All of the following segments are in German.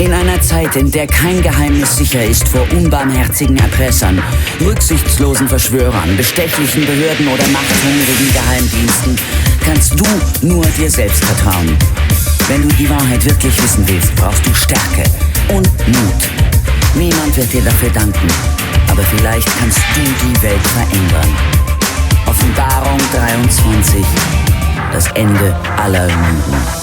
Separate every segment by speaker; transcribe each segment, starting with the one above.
Speaker 1: In einer Zeit, in der kein Geheimnis sicher ist vor unbarmherzigen Erpressern, rücksichtslosen Verschwörern, bestechlichen Behörden oder machthungrigen Geheimdiensten, kannst du nur dir selbst vertrauen. Wenn du die Wahrheit wirklich wissen willst, brauchst du Stärke und Mut. Niemand wird dir dafür danken, aber vielleicht kannst du die Welt verändern. Offenbarung 23. Das Ende aller Lügen.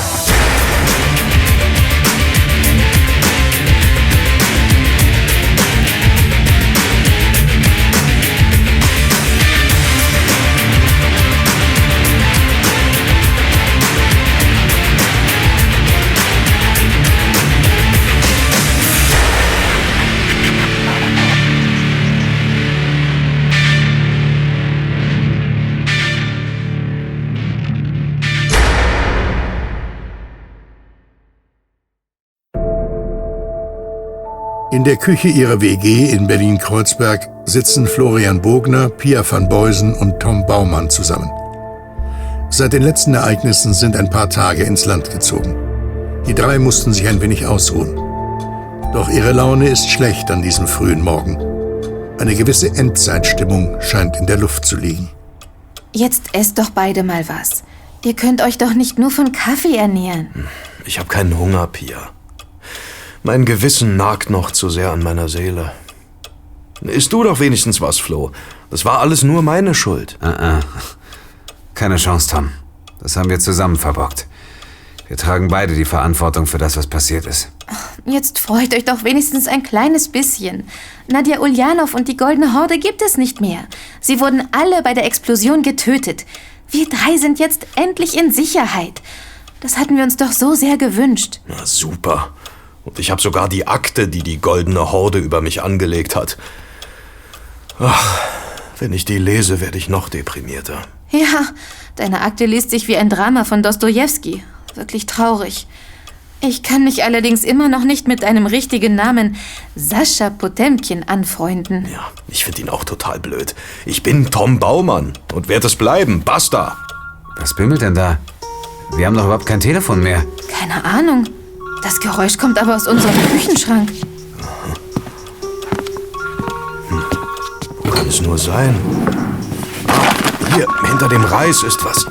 Speaker 2: In der Küche ihrer WG in Berlin-Kreuzberg sitzen Florian Bogner, Pia van Beusen und Tom Baumann zusammen. Seit den letzten Ereignissen sind ein paar Tage ins Land gezogen. Die drei mussten sich ein wenig ausruhen. Doch ihre Laune ist schlecht an diesem frühen Morgen. Eine gewisse Endzeitstimmung scheint in der Luft zu liegen.
Speaker 3: Jetzt esst doch beide mal was. Ihr könnt euch doch nicht nur von Kaffee ernähren.
Speaker 4: Ich habe keinen Hunger, Pia. Mein Gewissen nagt noch zu sehr an meiner Seele. Isst du doch wenigstens was, Flo. Das war alles nur meine Schuld.
Speaker 5: Uh -uh. Keine Chance, Tom. Das haben wir zusammen verbockt. Wir tragen beide die Verantwortung für das, was passiert ist.
Speaker 3: Jetzt freut euch doch wenigstens ein kleines bisschen. Nadja Ulyanov und die Goldene Horde gibt es nicht mehr. Sie wurden alle bei der Explosion getötet. Wir drei sind jetzt endlich in Sicherheit. Das hatten wir uns doch so sehr gewünscht.
Speaker 4: Na super. Und ich habe sogar die Akte, die die goldene Horde über mich angelegt hat. Ach, wenn ich die lese, werde ich noch deprimierter.
Speaker 3: Ja, deine Akte liest sich wie ein Drama von Dostojewski. Wirklich traurig. Ich kann mich allerdings immer noch nicht mit deinem richtigen Namen Sascha Potemkin anfreunden.
Speaker 4: Ja, ich finde ihn auch total blöd. Ich bin Tom Baumann und werde es bleiben. Basta.
Speaker 5: Was bimmelt denn da? Wir haben doch überhaupt kein Telefon mehr.
Speaker 3: Keine Ahnung. Das Geräusch kommt aber aus unserem Küchenschrank.
Speaker 4: Hm. Wo kann es nur sein? Hier, hinter dem Reis ist was.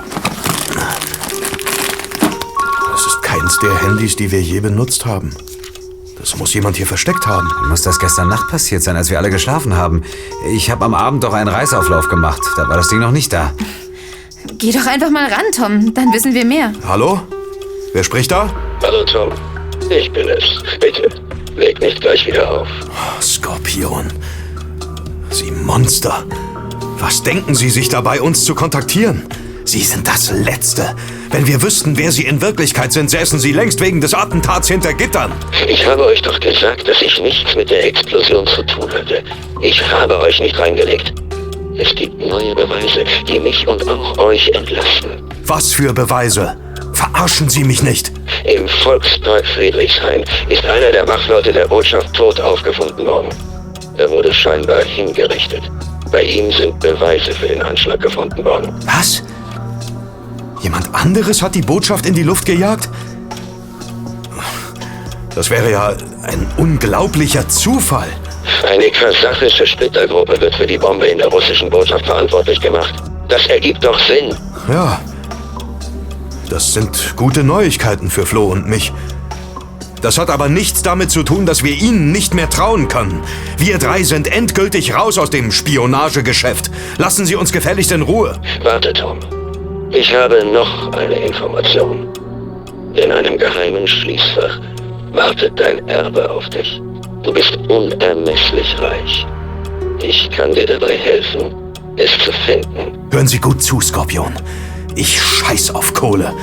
Speaker 4: Das ist keins der Handys, die wir je benutzt haben. Das muss jemand hier versteckt haben.
Speaker 5: Muss das gestern Nacht passiert sein, als wir alle geschlafen haben. Ich habe am Abend doch einen Reisauflauf gemacht. Da war das Ding noch nicht da.
Speaker 3: Geh doch einfach mal ran, Tom. Dann wissen wir mehr.
Speaker 4: Hallo? Wer spricht da?
Speaker 6: Hallo, Tom. Ich bin es. Bitte, leg nicht gleich wieder auf.
Speaker 4: Skorpion. Sie Monster. Was denken Sie sich dabei, uns zu kontaktieren? Sie sind das Letzte. Wenn wir wüssten, wer Sie in Wirklichkeit sind, säßen Sie längst wegen des Attentats hinter Gittern.
Speaker 6: Ich habe euch doch gesagt, dass ich nichts mit der Explosion zu tun hatte. Ich habe euch nicht reingelegt. Es gibt neue Beweise, die mich und auch euch entlasten.
Speaker 4: Was für Beweise? Verarschen Sie mich nicht.
Speaker 6: Im Volkspark Friedrichshain ist einer der Wachleute der Botschaft tot aufgefunden worden. Er wurde scheinbar hingerichtet. Bei ihm sind Beweise für den Anschlag gefunden worden.
Speaker 4: Was? Jemand anderes hat die Botschaft in die Luft gejagt? Das wäre ja ein unglaublicher Zufall.
Speaker 6: Eine kasachische Splittergruppe wird für die Bombe in der russischen Botschaft verantwortlich gemacht. Das ergibt doch Sinn.
Speaker 4: Ja, das sind gute Neuigkeiten für Flo und mich. Das hat aber nichts damit zu tun, dass wir Ihnen nicht mehr trauen können. Wir drei sind endgültig raus aus dem Spionagegeschäft. Lassen Sie uns gefälligst in Ruhe.
Speaker 6: Warte, Tom. Ich habe noch eine Information. In einem geheimen Schließfach wartet dein Erbe auf dich. Du bist unermesslich reich. Ich kann dir dabei helfen, es zu finden.
Speaker 4: Hören Sie gut zu, Skorpion. Ich scheiß auf Kohle.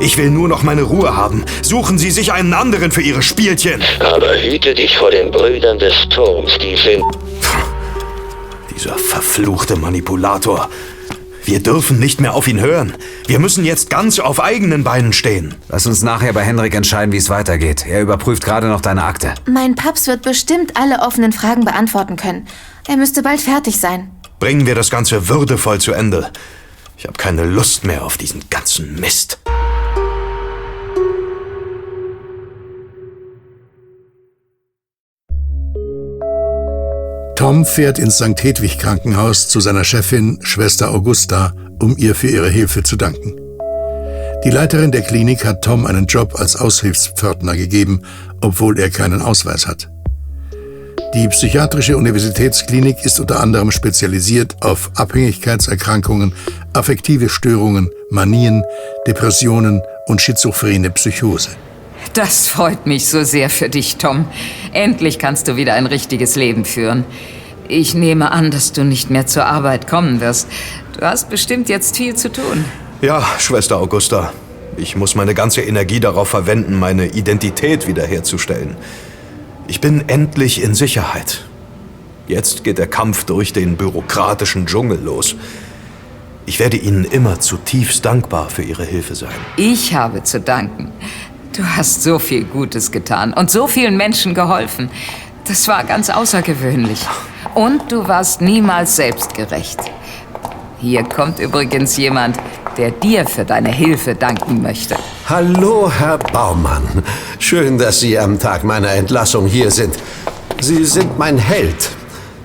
Speaker 4: Ich will nur noch meine Ruhe haben. Suchen Sie sich einen anderen für Ihre Spielchen.
Speaker 6: Aber hüte dich vor den Brüdern des Turms, die sind...
Speaker 4: Dieser verfluchte Manipulator. Wir dürfen nicht mehr auf ihn hören. Wir müssen jetzt ganz auf eigenen Beinen stehen.
Speaker 5: Lass uns nachher bei Henrik entscheiden, wie es weitergeht. Er überprüft gerade noch deine Akte.
Speaker 3: Mein Paps wird bestimmt alle offenen Fragen beantworten können. Er müsste bald fertig sein.
Speaker 4: Bringen wir das Ganze würdevoll zu Ende. Ich habe keine Lust mehr auf diesen ganzen Mist.
Speaker 2: Tom fährt ins St. Hedwig Krankenhaus zu seiner Chefin, Schwester Augusta, um ihr für ihre Hilfe zu danken. Die Leiterin der Klinik hat Tom einen Job als Aushilfspförtner gegeben, obwohl er keinen Ausweis hat. Die Psychiatrische Universitätsklinik ist unter anderem spezialisiert auf Abhängigkeitserkrankungen, affektive Störungen, Manien, Depressionen und schizophrene Psychose.
Speaker 7: Das freut mich so sehr für dich, Tom. Endlich kannst du wieder ein richtiges Leben führen. Ich nehme an, dass du nicht mehr zur Arbeit kommen wirst. Du hast bestimmt jetzt viel zu tun.
Speaker 4: Ja, Schwester Augusta. Ich muss meine ganze Energie darauf verwenden, meine Identität wiederherzustellen. Ich bin endlich in Sicherheit. Jetzt geht der Kampf durch den bürokratischen Dschungel los. Ich werde Ihnen immer zutiefst dankbar für Ihre Hilfe sein.
Speaker 7: Ich habe zu danken. Du hast so viel Gutes getan und so vielen Menschen geholfen. Das war ganz außergewöhnlich. Und du warst niemals selbstgerecht. Hier kommt übrigens jemand, der dir für deine Hilfe danken möchte.
Speaker 8: Hallo, Herr Baumann. Schön, dass Sie am Tag meiner Entlassung hier sind. Sie sind mein Held.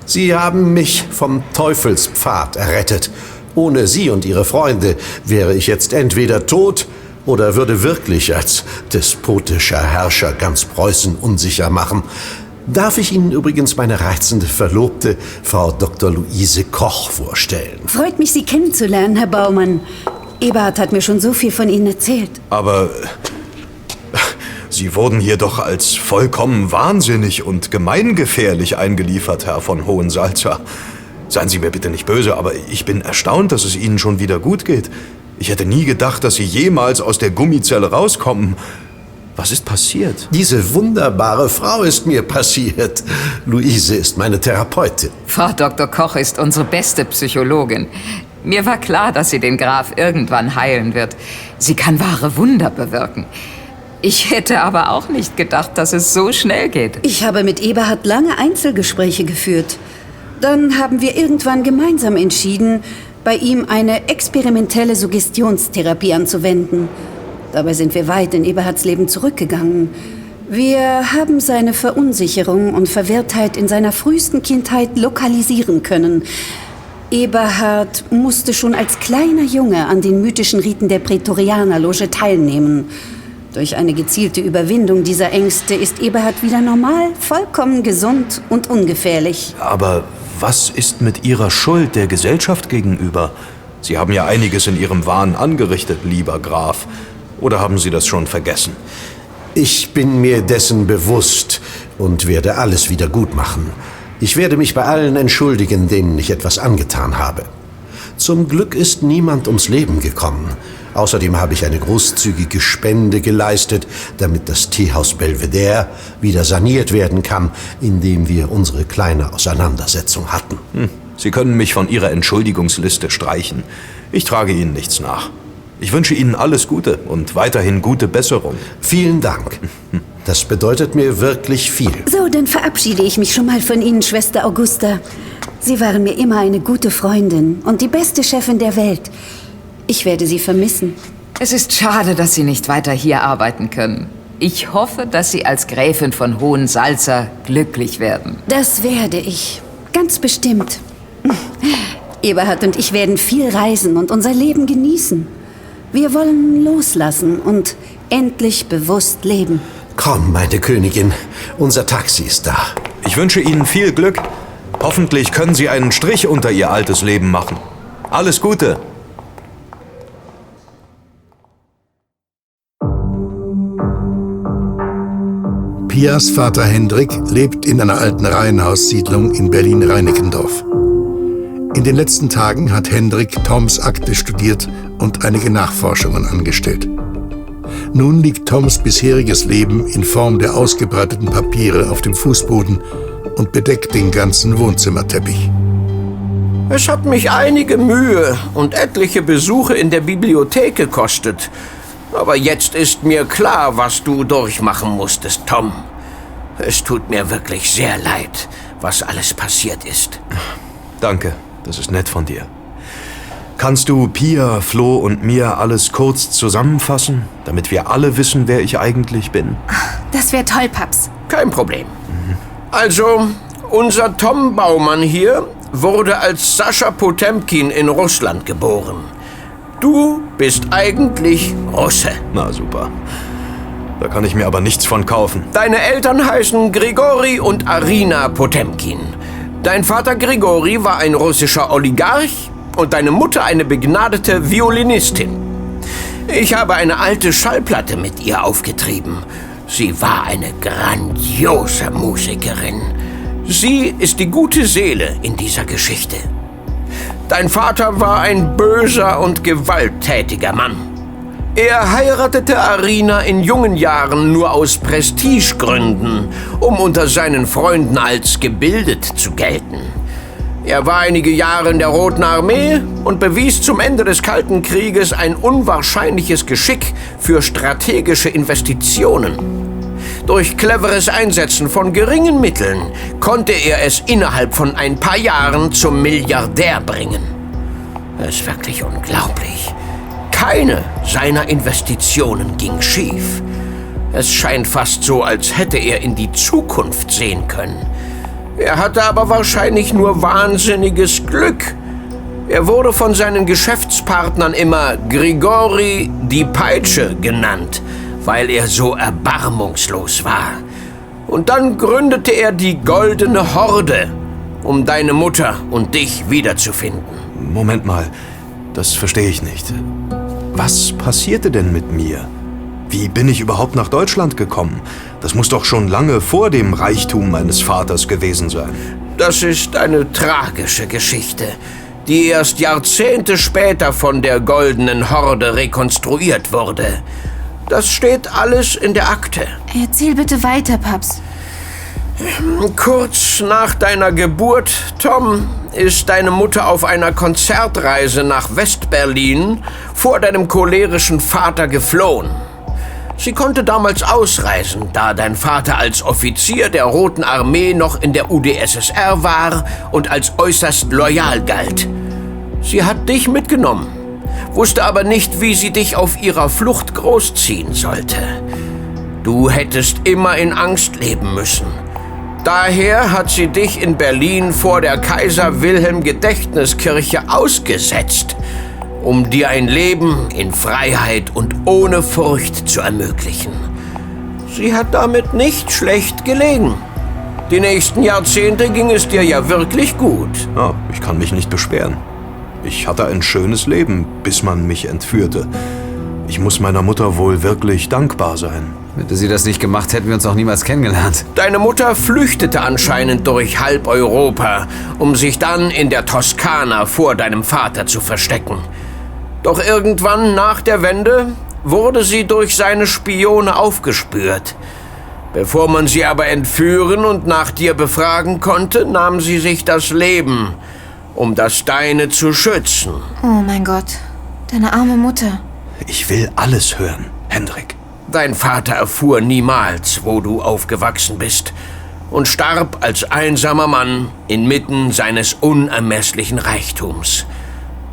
Speaker 8: Sie haben mich vom Teufelspfad errettet. Ohne Sie und Ihre Freunde wäre ich jetzt entweder tot oder würde wirklich als despotischer Herrscher ganz Preußen unsicher machen. Darf ich Ihnen übrigens meine reizende Verlobte, Frau Dr. Luise Koch, vorstellen?
Speaker 9: Freut mich, Sie kennenzulernen, Herr Baumann. Eberhard hat mir schon so viel von Ihnen erzählt.
Speaker 4: Aber Sie wurden hier doch als vollkommen wahnsinnig und gemeingefährlich eingeliefert, Herr von Hohensalzer. Seien Sie mir bitte nicht böse, aber ich bin erstaunt, dass es Ihnen schon wieder gut geht. Ich hätte nie gedacht, dass Sie jemals aus der Gummizelle rauskommen. Was ist passiert?
Speaker 8: Diese wunderbare Frau ist mir passiert. Luise ist meine Therapeutin.
Speaker 7: Frau Dr. Koch ist unsere beste Psychologin. Mir war klar, dass sie den Graf irgendwann heilen wird. Sie kann wahre Wunder bewirken. Ich hätte aber auch nicht gedacht, dass es so schnell geht.
Speaker 9: Ich habe mit Eberhard lange Einzelgespräche geführt. Dann haben wir irgendwann gemeinsam entschieden, bei ihm eine experimentelle Suggestionstherapie anzuwenden. Dabei sind wir weit in Eberhards Leben zurückgegangen. Wir haben seine Verunsicherung und Verwirrtheit in seiner frühesten Kindheit lokalisieren können. Eberhard musste schon als kleiner Junge an den mythischen Riten der Prätorianerloge teilnehmen. Durch eine gezielte Überwindung dieser Ängste ist Eberhard wieder normal, vollkommen gesund und ungefährlich.
Speaker 4: Aber was ist mit Ihrer Schuld der Gesellschaft gegenüber? Sie haben ja einiges in Ihrem Wahn angerichtet, lieber Graf. Oder haben Sie das schon vergessen?
Speaker 8: Ich bin mir dessen bewusst und werde alles wieder gut machen. Ich werde mich bei allen entschuldigen, denen ich etwas angetan habe. Zum Glück ist niemand ums Leben gekommen. Außerdem habe ich eine großzügige Spende geleistet, damit das Teehaus Belvedere wieder saniert werden kann, indem wir unsere kleine Auseinandersetzung hatten.
Speaker 4: Hm. Sie können mich von Ihrer Entschuldigungsliste streichen. Ich trage Ihnen nichts nach. Ich wünsche Ihnen alles Gute und weiterhin gute Besserung.
Speaker 8: Vielen Dank. Das bedeutet mir wirklich viel.
Speaker 9: So, dann verabschiede ich mich schon mal von Ihnen, Schwester Augusta. Sie waren mir immer eine gute Freundin und die beste Chefin der Welt. Ich werde Sie vermissen.
Speaker 7: Es ist schade, dass Sie nicht weiter hier arbeiten können. Ich hoffe, dass Sie als Gräfin von Hohensalzer glücklich werden.
Speaker 9: Das werde ich. Ganz bestimmt. Eberhard und ich werden viel reisen und unser Leben genießen. Wir wollen loslassen und endlich bewusst leben.
Speaker 8: Komm, meine Königin, unser Taxi ist da.
Speaker 4: Ich wünsche Ihnen viel Glück. Hoffentlich können Sie einen Strich unter Ihr altes Leben machen. Alles Gute.
Speaker 2: Pias Vater Hendrik lebt in einer alten Reihenhaussiedlung in Berlin-Reinickendorf. In den letzten Tagen hat Hendrik Toms Akte studiert und einige Nachforschungen angestellt. Nun liegt Toms bisheriges Leben in Form der ausgebreiteten Papiere auf dem Fußboden und bedeckt den ganzen Wohnzimmerteppich.
Speaker 10: Es hat mich einige Mühe und etliche Besuche in der Bibliothek gekostet. Aber jetzt ist mir klar, was du durchmachen musstest, Tom. Es tut mir wirklich sehr leid, was alles passiert ist.
Speaker 4: Danke. Das ist nett von dir. Kannst du Pia, Flo und mir alles kurz zusammenfassen, damit wir alle wissen, wer ich eigentlich bin?
Speaker 3: Das wäre toll, Paps.
Speaker 10: Kein Problem. Also, Unser Tom Baumann hier wurde als Sascha Potemkin in Russland geboren. Du bist eigentlich Russe.
Speaker 4: Na super. Da kann ich mir aber nichts von kaufen.
Speaker 10: Deine Eltern heißen Grigori und Arina Potemkin. Dein Vater Grigori war ein russischer Oligarch und deine Mutter eine begnadete Violinistin. Ich habe eine alte Schallplatte mit ihr aufgetrieben. Sie war eine grandiose Musikerin. Sie ist die gute Seele in dieser Geschichte. Dein Vater war ein böser und gewalttätiger Mann. Er heiratete Arina in jungen Jahren nur aus Prestigegründen, um unter seinen Freunden als gebildet zu gelten. Er war einige Jahre in der Roten Armee und bewies zum Ende des Kalten Krieges ein unwahrscheinliches Geschick für strategische Investitionen. Durch cleveres Einsetzen von geringen Mitteln konnte er es innerhalb von ein paar Jahren zum Milliardär bringen. Es ist wirklich unglaublich. Keine seiner Investitionen ging schief. Es scheint fast so, als hätte er in die Zukunft sehen können. Er hatte aber wahrscheinlich nur wahnsinniges Glück. Er wurde von seinen Geschäftspartnern immer Grigori die Peitsche genannt weil er so erbarmungslos war. Und dann gründete er die Goldene Horde, um deine Mutter und dich wiederzufinden.
Speaker 4: Moment mal, das verstehe ich nicht. Was passierte denn mit mir? Wie bin ich überhaupt nach Deutschland gekommen? Das muss doch schon lange vor dem Reichtum meines Vaters gewesen sein.
Speaker 10: Das ist eine tragische Geschichte, die erst Jahrzehnte später von der Goldenen Horde rekonstruiert wurde. Das steht alles in der Akte.
Speaker 3: Erzähl bitte weiter, Paps.
Speaker 10: Kurz nach deiner Geburt, Tom, ist deine Mutter auf einer Konzertreise nach Westberlin vor deinem cholerischen Vater geflohen. Sie konnte damals ausreisen, da dein Vater als Offizier der Roten Armee noch in der UdSSR war und als äußerst loyal galt. Sie hat dich mitgenommen wusste aber nicht, wie sie dich auf ihrer Flucht großziehen sollte. Du hättest immer in Angst leben müssen. Daher hat sie dich in Berlin vor der Kaiser Wilhelm Gedächtniskirche ausgesetzt, um dir ein Leben in Freiheit und ohne Furcht zu ermöglichen. Sie hat damit nicht schlecht gelegen. Die nächsten Jahrzehnte ging es dir ja wirklich gut.
Speaker 4: Ja, ich kann mich nicht beschweren. Ich hatte ein schönes Leben, bis man mich entführte. Ich muss meiner Mutter wohl wirklich dankbar sein.
Speaker 5: Hätte sie das nicht gemacht, hätten wir uns auch niemals kennengelernt.
Speaker 10: Deine Mutter flüchtete anscheinend durch halb Europa, um sich dann in der Toskana vor deinem Vater zu verstecken. Doch irgendwann nach der Wende wurde sie durch seine Spione aufgespürt. Bevor man sie aber entführen und nach dir befragen konnte, nahm sie sich das Leben um das Deine zu schützen.
Speaker 3: Oh mein Gott, deine arme Mutter.
Speaker 4: Ich will alles hören, Hendrik.
Speaker 10: Dein Vater erfuhr niemals, wo du aufgewachsen bist und starb als einsamer Mann inmitten seines unermesslichen Reichtums.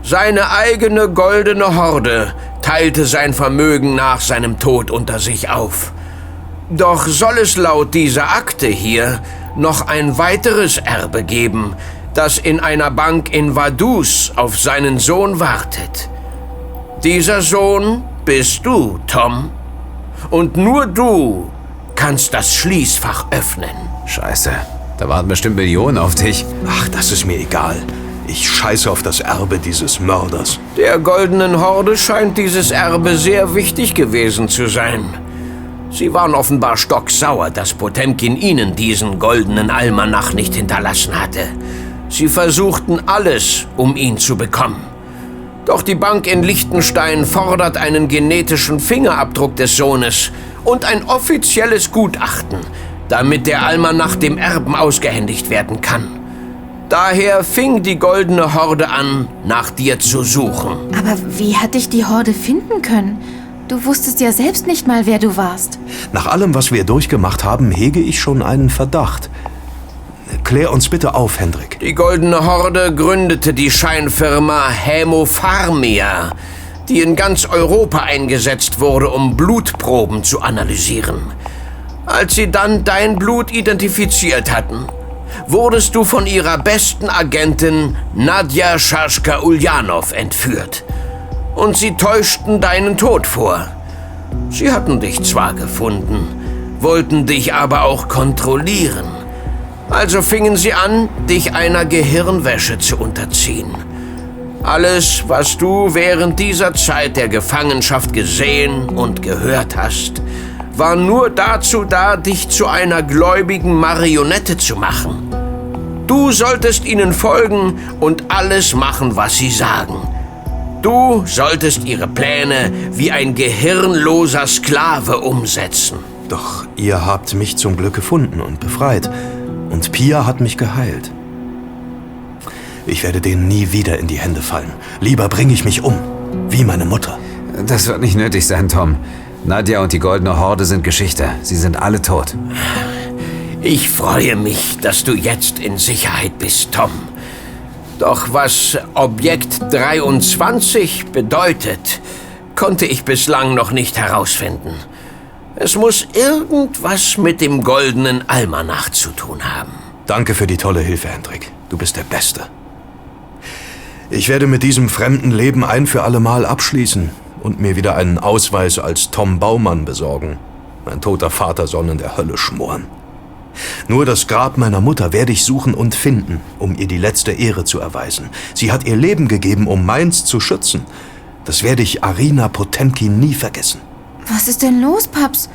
Speaker 10: Seine eigene goldene Horde teilte sein Vermögen nach seinem Tod unter sich auf. Doch soll es laut dieser Akte hier noch ein weiteres Erbe geben, das in einer Bank in Vaduz auf seinen Sohn wartet. Dieser Sohn bist du, Tom. Und nur du kannst das Schließfach öffnen.
Speaker 5: Scheiße, da warten bestimmt Millionen auf dich.
Speaker 4: Ach, das ist mir egal. Ich scheiße auf das Erbe dieses Mörders.
Speaker 10: Der goldenen Horde scheint dieses Erbe sehr wichtig gewesen zu sein. Sie waren offenbar stocksauer, dass Potemkin ihnen diesen goldenen Almanach nicht hinterlassen hatte. Sie versuchten alles, um ihn zu bekommen. Doch die Bank in Liechtenstein fordert einen genetischen Fingerabdruck des Sohnes und ein offizielles Gutachten, damit der Almanach dem Erben ausgehändigt werden kann. Daher fing die Goldene Horde an, nach dir zu suchen.
Speaker 3: Aber wie hat dich die Horde finden können? Du wusstest ja selbst nicht mal, wer du warst.
Speaker 4: Nach allem, was wir durchgemacht haben, hege ich schon einen Verdacht. Klär uns bitte auf, Hendrik.
Speaker 10: Die Goldene Horde gründete die Scheinfirma Hämopharmia, die in ganz Europa eingesetzt wurde, um Blutproben zu analysieren. Als sie dann dein Blut identifiziert hatten, wurdest du von ihrer besten Agentin Nadja Schaschka-Uljanov entführt. Und sie täuschten deinen Tod vor. Sie hatten dich zwar gefunden, wollten dich aber auch kontrollieren. Also fingen sie an, dich einer Gehirnwäsche zu unterziehen. Alles, was du während dieser Zeit der Gefangenschaft gesehen und gehört hast, war nur dazu da, dich zu einer gläubigen Marionette zu machen. Du solltest ihnen folgen und alles machen, was sie sagen. Du solltest ihre Pläne wie ein gehirnloser Sklave umsetzen.
Speaker 4: Doch ihr habt mich zum Glück gefunden und befreit. Und Pia hat mich geheilt. Ich werde denen nie wieder in die Hände fallen. Lieber bringe ich mich um. Wie meine Mutter.
Speaker 5: Das wird nicht nötig sein, Tom. Nadja und die Goldene Horde sind Geschichte. Sie sind alle tot.
Speaker 10: Ich freue mich, dass du jetzt in Sicherheit bist, Tom. Doch was Objekt 23 bedeutet, konnte ich bislang noch nicht herausfinden. Es muss irgendwas mit dem goldenen Almanach zu tun haben.
Speaker 4: Danke für die tolle Hilfe, Hendrik. Du bist der Beste. Ich werde mit diesem fremden Leben ein für allemal abschließen und mir wieder einen Ausweis als Tom Baumann besorgen. Mein toter Vater soll in der Hölle schmoren. Nur das Grab meiner Mutter werde ich suchen und finden, um ihr die letzte Ehre zu erweisen. Sie hat ihr Leben gegeben, um meins zu schützen. Das werde ich Arina Potemkin nie vergessen.
Speaker 3: Was ist denn los, Paps?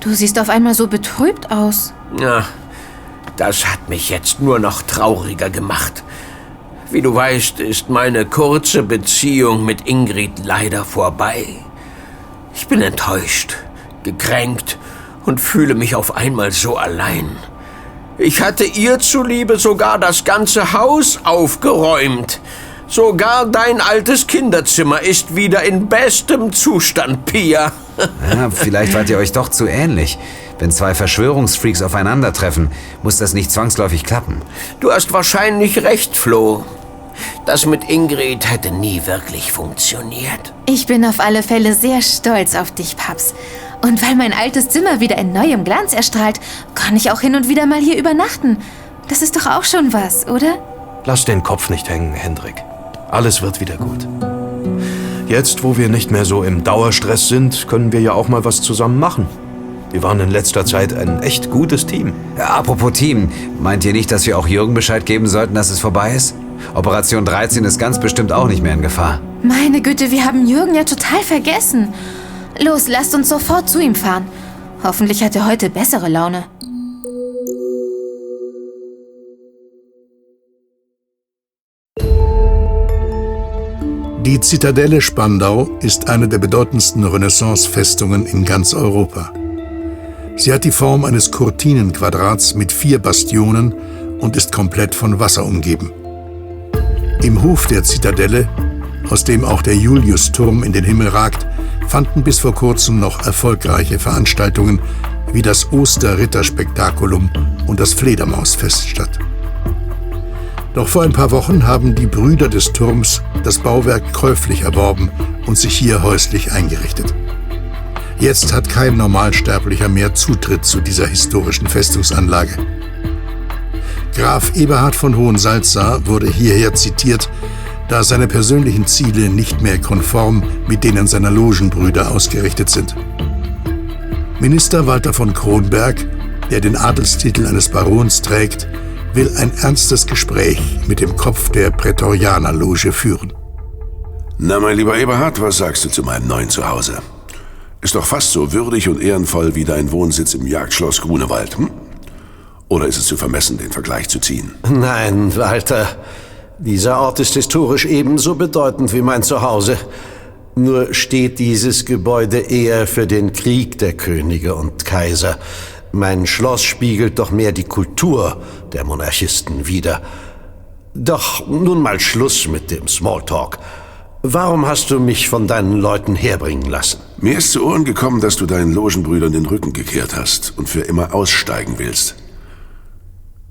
Speaker 3: Du siehst auf einmal so betrübt aus.
Speaker 10: Ja, das hat mich jetzt nur noch trauriger gemacht. Wie du weißt, ist meine kurze Beziehung mit Ingrid leider vorbei. Ich bin enttäuscht, gekränkt und fühle mich auf einmal so allein. Ich hatte ihr zuliebe sogar das ganze Haus aufgeräumt. Sogar dein altes Kinderzimmer ist wieder in bestem Zustand, Pia.
Speaker 5: Ja, vielleicht wart ihr euch doch zu ähnlich. Wenn zwei Verschwörungsfreaks aufeinandertreffen, muss das nicht zwangsläufig klappen.
Speaker 10: Du hast wahrscheinlich recht, Flo. Das mit Ingrid hätte nie wirklich funktioniert.
Speaker 3: Ich bin auf alle Fälle sehr stolz auf dich, Paps. Und weil mein altes Zimmer wieder in neuem Glanz erstrahlt, kann ich auch hin und wieder mal hier übernachten. Das ist doch auch schon was, oder?
Speaker 4: Lass den Kopf nicht hängen, Hendrik. Alles wird wieder gut. Jetzt, wo wir nicht mehr so im Dauerstress sind, können wir ja auch mal was zusammen machen. Wir waren in letzter Zeit ein echt gutes Team.
Speaker 5: Ja, apropos Team, meint ihr nicht, dass wir auch Jürgen Bescheid geben sollten, dass es vorbei ist? Operation 13 ist ganz bestimmt auch nicht mehr in Gefahr.
Speaker 3: Meine Güte, wir haben Jürgen ja total vergessen. Los, lasst uns sofort zu ihm fahren. Hoffentlich hat er heute bessere Laune.
Speaker 2: Die Zitadelle Spandau ist eine der bedeutendsten Renaissance-Festungen in ganz Europa. Sie hat die Form eines Kurtinenquadrats mit vier Bastionen und ist komplett von Wasser umgeben. Im Hof der Zitadelle, aus dem auch der Juliusturm in den Himmel ragt, fanden bis vor kurzem noch erfolgreiche Veranstaltungen wie das Osterritterspektakulum und das Fledermausfest statt. Doch vor ein paar Wochen haben die Brüder des Turms das Bauwerk käuflich erworben und sich hier häuslich eingerichtet. Jetzt hat kein Normalsterblicher mehr Zutritt zu dieser historischen Festungsanlage. Graf Eberhard von Hohensalza wurde hierher zitiert, da seine persönlichen Ziele nicht mehr konform mit denen seiner Logenbrüder ausgerichtet sind. Minister Walter von Kronberg, der den Adelstitel eines Barons trägt, will ein ernstes Gespräch mit dem Kopf der Prätorianerloge führen.
Speaker 11: Na, mein lieber Eberhard, was sagst du zu meinem neuen Zuhause? Ist doch fast so würdig und ehrenvoll wie dein Wohnsitz im Jagdschloss Grunewald, hm? Oder ist es zu vermessen, den Vergleich zu ziehen?
Speaker 8: Nein, Walter. Dieser Ort ist historisch ebenso bedeutend wie mein Zuhause. Nur steht dieses Gebäude eher für den Krieg der Könige und Kaiser. Mein Schloss spiegelt doch mehr die Kultur der Monarchisten wider. Doch nun mal Schluss mit dem Smalltalk. Warum hast du mich von deinen Leuten herbringen lassen?
Speaker 11: Mir ist zu Ohren gekommen, dass du deinen Logenbrüdern den Rücken gekehrt hast und für immer aussteigen willst.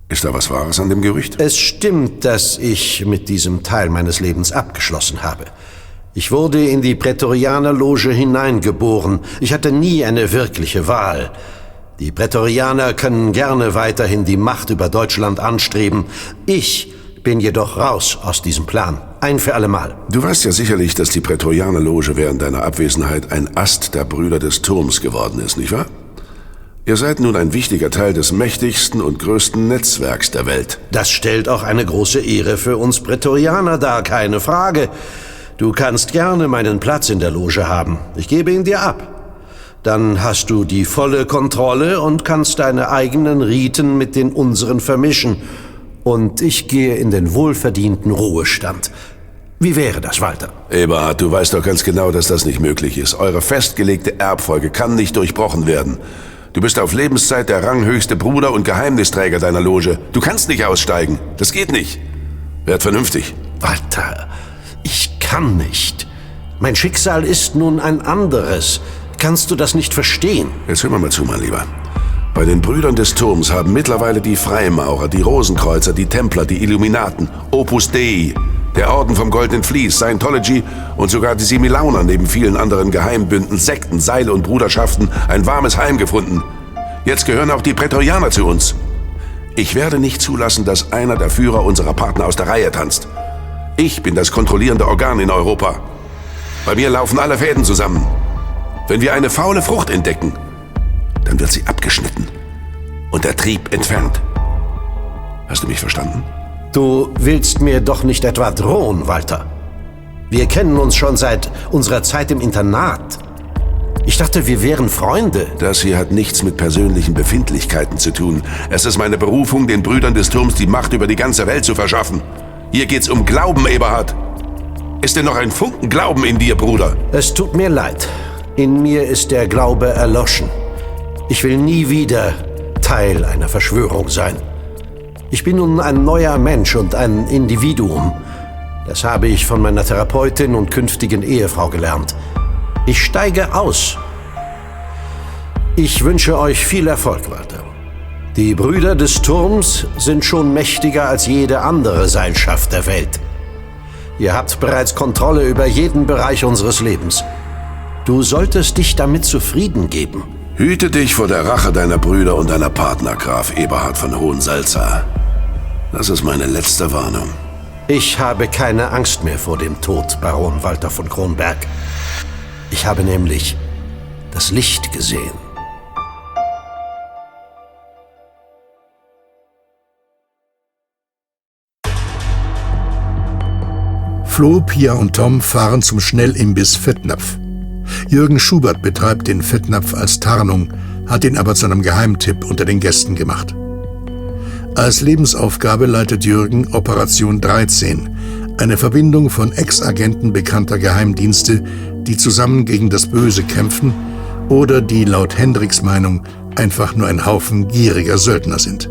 Speaker 11: Ist da was Wahres an dem Gerücht?
Speaker 8: Es stimmt, dass ich mit diesem Teil meines Lebens abgeschlossen habe. Ich wurde in die Prätorianerloge hineingeboren. Ich hatte nie eine wirkliche Wahl. Die Prätorianer können gerne weiterhin die Macht über Deutschland anstreben. Ich bin jedoch raus aus diesem Plan. Ein für allemal.
Speaker 11: Du weißt ja sicherlich, dass die Prätorianerloge während deiner Abwesenheit ein Ast der Brüder des Turms geworden ist, nicht wahr? Ihr seid nun ein wichtiger Teil des mächtigsten und größten Netzwerks der Welt.
Speaker 8: Das stellt auch eine große Ehre für uns Prätorianer dar, keine Frage. Du kannst gerne meinen Platz in der Loge haben. Ich gebe ihn dir ab. Dann hast du die volle Kontrolle und kannst deine eigenen Riten mit den unseren vermischen. Und ich gehe in den wohlverdienten Ruhestand. Wie wäre das, Walter?
Speaker 11: Eberhard, du weißt doch ganz genau, dass das nicht möglich ist. Eure festgelegte Erbfolge kann nicht durchbrochen werden. Du bist auf Lebenszeit der ranghöchste Bruder und Geheimnisträger deiner Loge. Du kannst nicht aussteigen. Das geht nicht. Werd vernünftig.
Speaker 8: Walter, ich kann nicht. Mein Schicksal ist nun ein anderes. Kannst du das nicht verstehen?
Speaker 11: Jetzt hör mal zu, mein Lieber. Bei den Brüdern des Turms haben mittlerweile die Freimaurer, die Rosenkreuzer, die Templer, die Illuminaten, Opus Dei, der Orden vom Goldenen Vlies, Scientology und sogar die Similauner neben vielen anderen Geheimbünden, Sekten, Seile und Bruderschaften ein warmes Heim gefunden. Jetzt gehören auch die Prätorianer zu uns. Ich werde nicht zulassen, dass einer der Führer unserer Partner aus der Reihe tanzt. Ich bin das kontrollierende Organ in Europa. Bei mir laufen alle Fäden zusammen. Wenn wir eine faule Frucht entdecken, dann wird sie abgeschnitten und der Trieb entfernt. Hast du mich verstanden?
Speaker 8: Du willst mir doch nicht etwa drohen, Walter. Wir kennen uns schon seit unserer Zeit im Internat. Ich dachte, wir wären Freunde.
Speaker 11: Das hier hat nichts mit persönlichen Befindlichkeiten zu tun. Es ist meine Berufung, den Brüdern des Turms die Macht über die ganze Welt zu verschaffen. Hier geht's um Glauben, Eberhard. Ist denn noch ein Funken Glauben in dir, Bruder?
Speaker 8: Es tut mir leid. In mir ist der Glaube erloschen. Ich will nie wieder Teil einer Verschwörung sein. Ich bin nun ein neuer Mensch und ein Individuum. Das habe ich von meiner Therapeutin und künftigen Ehefrau gelernt. Ich steige aus. Ich wünsche euch viel Erfolg, Walter. Die Brüder des Turms sind schon mächtiger als jede andere Seilschaft der Welt. Ihr habt bereits Kontrolle über jeden Bereich unseres Lebens. Du solltest dich damit zufrieden geben.
Speaker 11: Hüte dich vor der Rache deiner Brüder und deiner Partner, Graf Eberhard von Hohensalza. Das ist meine letzte Warnung.
Speaker 8: Ich habe keine Angst mehr vor dem Tod, Baron Walter von Kronberg. Ich habe nämlich das Licht gesehen.
Speaker 2: Flo, Pia und Tom fahren zum Schnellimbiss Fettnapf. Jürgen Schubert betreibt den Fettnapf als Tarnung, hat ihn aber zu einem Geheimtipp unter den Gästen gemacht. Als Lebensaufgabe leitet Jürgen Operation 13, eine Verbindung von Ex-Agenten bekannter Geheimdienste, die zusammen gegen das Böse kämpfen oder die laut Hendricks Meinung einfach nur ein Haufen gieriger Söldner sind.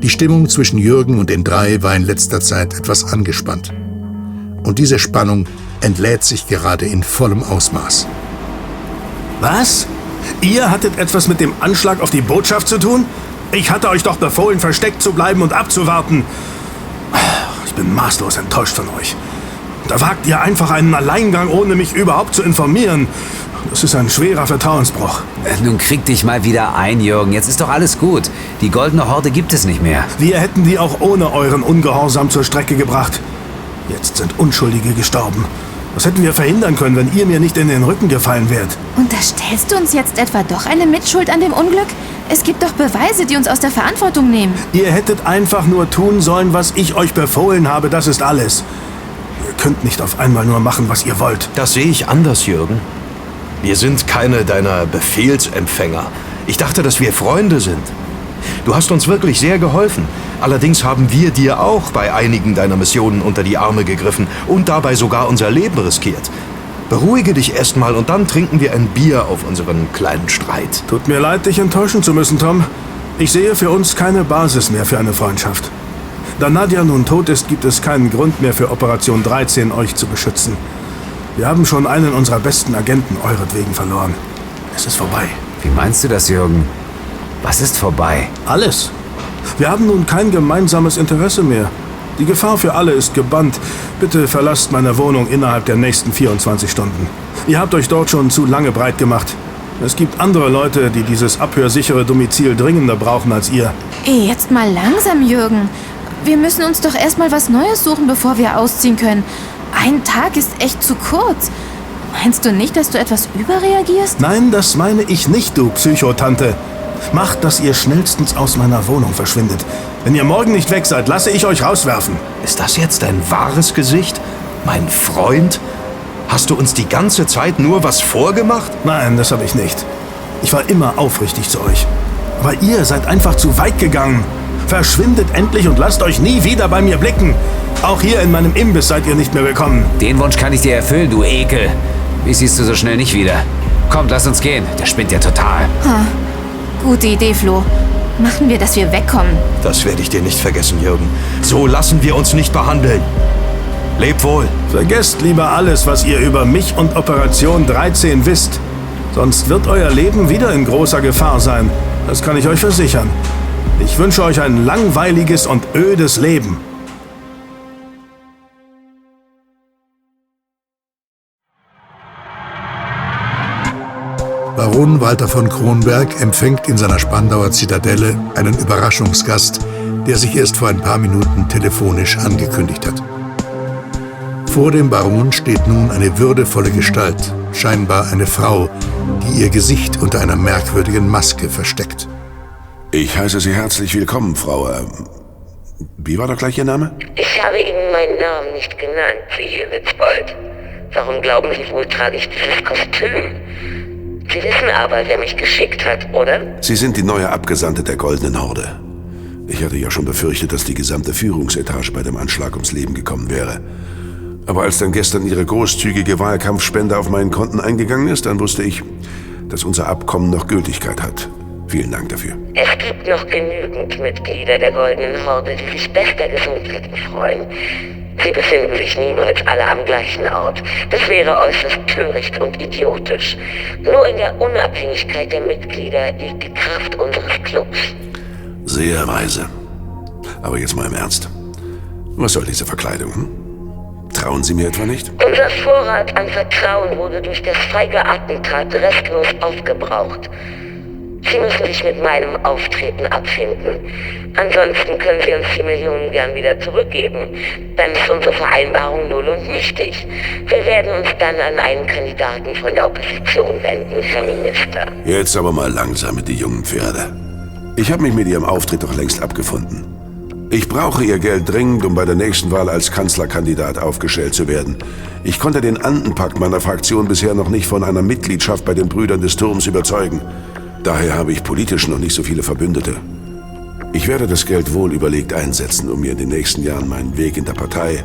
Speaker 2: Die Stimmung zwischen Jürgen und den drei war in letzter Zeit etwas angespannt. Und diese Spannung entlädt sich gerade in vollem Ausmaß.
Speaker 12: Was? Ihr hattet etwas mit dem Anschlag auf die Botschaft zu tun? Ich hatte euch doch befohlen, versteckt zu bleiben und abzuwarten. Ich bin maßlos enttäuscht von euch. Da wagt ihr einfach einen Alleingang, ohne mich überhaupt zu informieren. Das ist ein schwerer Vertrauensbruch.
Speaker 5: Äh, Nun krieg dich mal wieder ein, Jürgen. Jetzt ist doch alles gut. Die goldene Horde gibt es nicht mehr.
Speaker 12: Wir hätten die auch ohne euren Ungehorsam zur Strecke gebracht. Jetzt sind Unschuldige gestorben. Das hätten wir verhindern können, wenn ihr mir nicht in den Rücken gefallen wärt.
Speaker 3: Unterstellst du uns jetzt etwa doch eine Mitschuld an dem Unglück? Es gibt doch Beweise, die uns aus der Verantwortung nehmen.
Speaker 12: Ihr hättet einfach nur tun sollen, was ich euch befohlen habe, das ist alles. Ihr könnt nicht auf einmal nur machen, was ihr wollt.
Speaker 4: Das sehe ich anders, Jürgen. Wir sind keine deiner Befehlsempfänger. Ich dachte, dass wir Freunde sind. Du hast uns wirklich sehr geholfen. Allerdings haben wir dir auch bei einigen deiner Missionen unter die Arme gegriffen und dabei sogar unser Leben riskiert. Beruhige dich erstmal und dann trinken wir ein Bier auf unseren kleinen Streit.
Speaker 12: Tut mir leid, dich enttäuschen zu müssen, Tom. Ich sehe für uns keine Basis mehr für eine Freundschaft. Da Nadja nun tot ist, gibt es keinen Grund mehr für Operation 13, euch zu beschützen. Wir haben schon einen unserer besten Agenten euretwegen verloren. Es ist vorbei.
Speaker 5: Wie meinst du das, Jürgen? Was ist vorbei?
Speaker 12: Alles. Wir haben nun kein gemeinsames Interesse mehr. Die Gefahr für alle ist gebannt. Bitte verlasst meine Wohnung innerhalb der nächsten 24 Stunden. Ihr habt euch dort schon zu lange breit gemacht. Es gibt andere Leute, die dieses abhörsichere Domizil dringender brauchen als ihr.
Speaker 3: Ey, jetzt mal langsam, Jürgen. Wir müssen uns doch erstmal was Neues suchen, bevor wir ausziehen können. Ein Tag ist echt zu kurz. Meinst du nicht, dass du etwas überreagierst?
Speaker 12: Nein, das meine ich nicht, du Psychotante. Macht, dass ihr schnellstens aus meiner Wohnung verschwindet. Wenn ihr morgen nicht weg seid, lasse ich euch rauswerfen.
Speaker 4: Ist das jetzt dein wahres Gesicht? Mein Freund? Hast du uns die ganze Zeit nur was vorgemacht?
Speaker 12: Nein, das habe ich nicht. Ich war immer aufrichtig zu euch. Aber ihr seid einfach zu weit gegangen. Verschwindet endlich und lasst euch nie wieder bei mir blicken. Auch hier in meinem Imbiss seid ihr nicht mehr willkommen.
Speaker 5: Den Wunsch kann ich dir erfüllen, du Ekel. Wie siehst du so schnell nicht wieder? Kommt, lass uns gehen. Der spinnt ja total.
Speaker 3: Ha. Gute Idee, Flo. Machen wir, dass wir wegkommen.
Speaker 4: Das werde ich dir nicht vergessen, Jürgen. So lassen wir uns nicht behandeln. Leb wohl.
Speaker 12: Vergesst lieber alles, was ihr über mich und Operation 13 wisst. Sonst wird euer Leben wieder in großer Gefahr sein. Das kann ich euch versichern. Ich wünsche euch ein langweiliges und ödes Leben.
Speaker 2: Baron Walter von Kronberg empfängt in seiner Spandauer Zitadelle einen Überraschungsgast, der sich erst vor ein paar Minuten telefonisch angekündigt hat. Vor dem Baron steht nun eine würdevolle Gestalt, scheinbar eine Frau, die ihr Gesicht unter einer merkwürdigen Maske versteckt.
Speaker 11: Ich heiße Sie herzlich willkommen, Frau. Äh, wie war doch gleich Ihr Name?
Speaker 13: Ich habe Ihnen meinen Namen nicht genannt, Sie Witzbold. Warum glauben Sie wohl, trage ich dieses Kostüm? Sie wissen aber, wer mich geschickt hat, oder?
Speaker 11: Sie sind die neue Abgesandte der Goldenen Horde. Ich hatte ja schon befürchtet, dass die gesamte Führungsetage bei dem Anschlag ums Leben gekommen wäre. Aber als dann gestern Ihre großzügige Wahlkampfspende auf meinen Konten eingegangen ist, dann wusste ich, dass unser Abkommen noch Gültigkeit hat. Vielen Dank dafür.
Speaker 13: Es gibt noch genügend Mitglieder der Goldenen Horde, die sich bester Gesundheit freuen. Sie befinden sich niemals alle am gleichen Ort. Das wäre äußerst töricht und idiotisch. Nur in der Unabhängigkeit der Mitglieder liegt die Kraft unseres Clubs.
Speaker 11: Sehr weise. Aber jetzt mal im Ernst. Was soll diese Verkleidung? Hm? Trauen Sie mir etwa nicht?
Speaker 13: Unser Vorrat an Vertrauen wurde durch das feige Attentat restlos aufgebraucht. Sie müssen sich mit meinem Auftreten abfinden. Ansonsten können Sie uns die Millionen gern wieder zurückgeben. Dann ist unsere Vereinbarung null und nichtig. Wir werden uns dann an einen Kandidaten von der Opposition wenden, Herr Minister.
Speaker 11: Jetzt aber mal langsam mit die jungen Pferde. Ich habe mich mit Ihrem Auftritt doch längst abgefunden. Ich brauche Ihr Geld dringend, um bei der nächsten Wahl als Kanzlerkandidat aufgestellt zu werden. Ich konnte den Andenpakt meiner Fraktion bisher noch nicht von einer Mitgliedschaft bei den Brüdern des Turms überzeugen. Daher habe ich politisch noch nicht so viele Verbündete. Ich werde das Geld wohl überlegt einsetzen, um mir in den nächsten Jahren meinen Weg in der Partei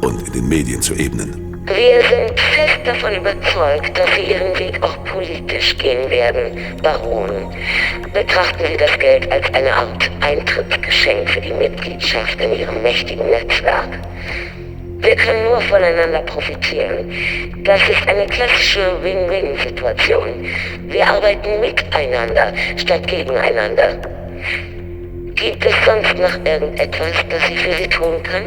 Speaker 11: und in den Medien zu ebnen.
Speaker 13: Wir sind fest davon überzeugt, dass Sie Ihren Weg auch politisch gehen werden, Baron. Betrachten Sie das Geld als eine Art Eintrittsgeschenk für die Mitgliedschaft in Ihrem mächtigen Netzwerk. Wir können nur voneinander profitieren. Das ist eine klassische Win-Win-Situation. Wir arbeiten miteinander statt gegeneinander. Gibt es sonst noch irgendetwas, das ich für Sie tun kann?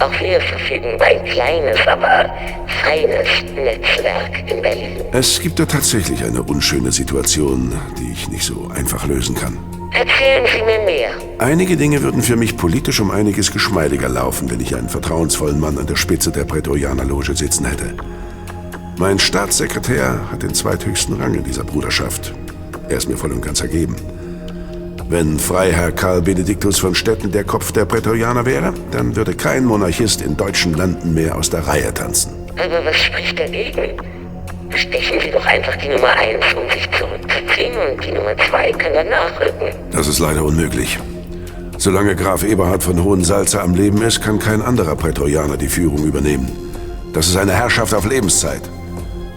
Speaker 13: Auch wir verfügen über ein kleines, aber feines Netzwerk in Berlin.
Speaker 11: Es gibt da tatsächlich eine unschöne Situation, die ich nicht so einfach lösen kann.
Speaker 13: Erzählen Sie mir mehr.
Speaker 11: Einige Dinge würden für mich politisch um einiges geschmeidiger laufen, wenn ich einen vertrauensvollen Mann an der Spitze der Prätorianerloge sitzen hätte. Mein Staatssekretär hat den zweithöchsten Rang in dieser Bruderschaft. Er ist mir voll und ganz ergeben. Wenn Freiherr Karl Benediktus von Stetten der Kopf der Prätorianer wäre, dann würde kein Monarchist in deutschen Landen mehr aus der Reihe tanzen.
Speaker 13: Aber was spricht dagegen? Bestechen Sie doch einfach die Nummer 1, um sich zurückzuziehen und die Nummer 2 kann dann nachrücken.
Speaker 11: Das ist leider unmöglich. Solange Graf Eberhard von Hohensalza am Leben ist, kann kein anderer Prätorianer die Führung übernehmen. Das ist eine Herrschaft auf Lebenszeit.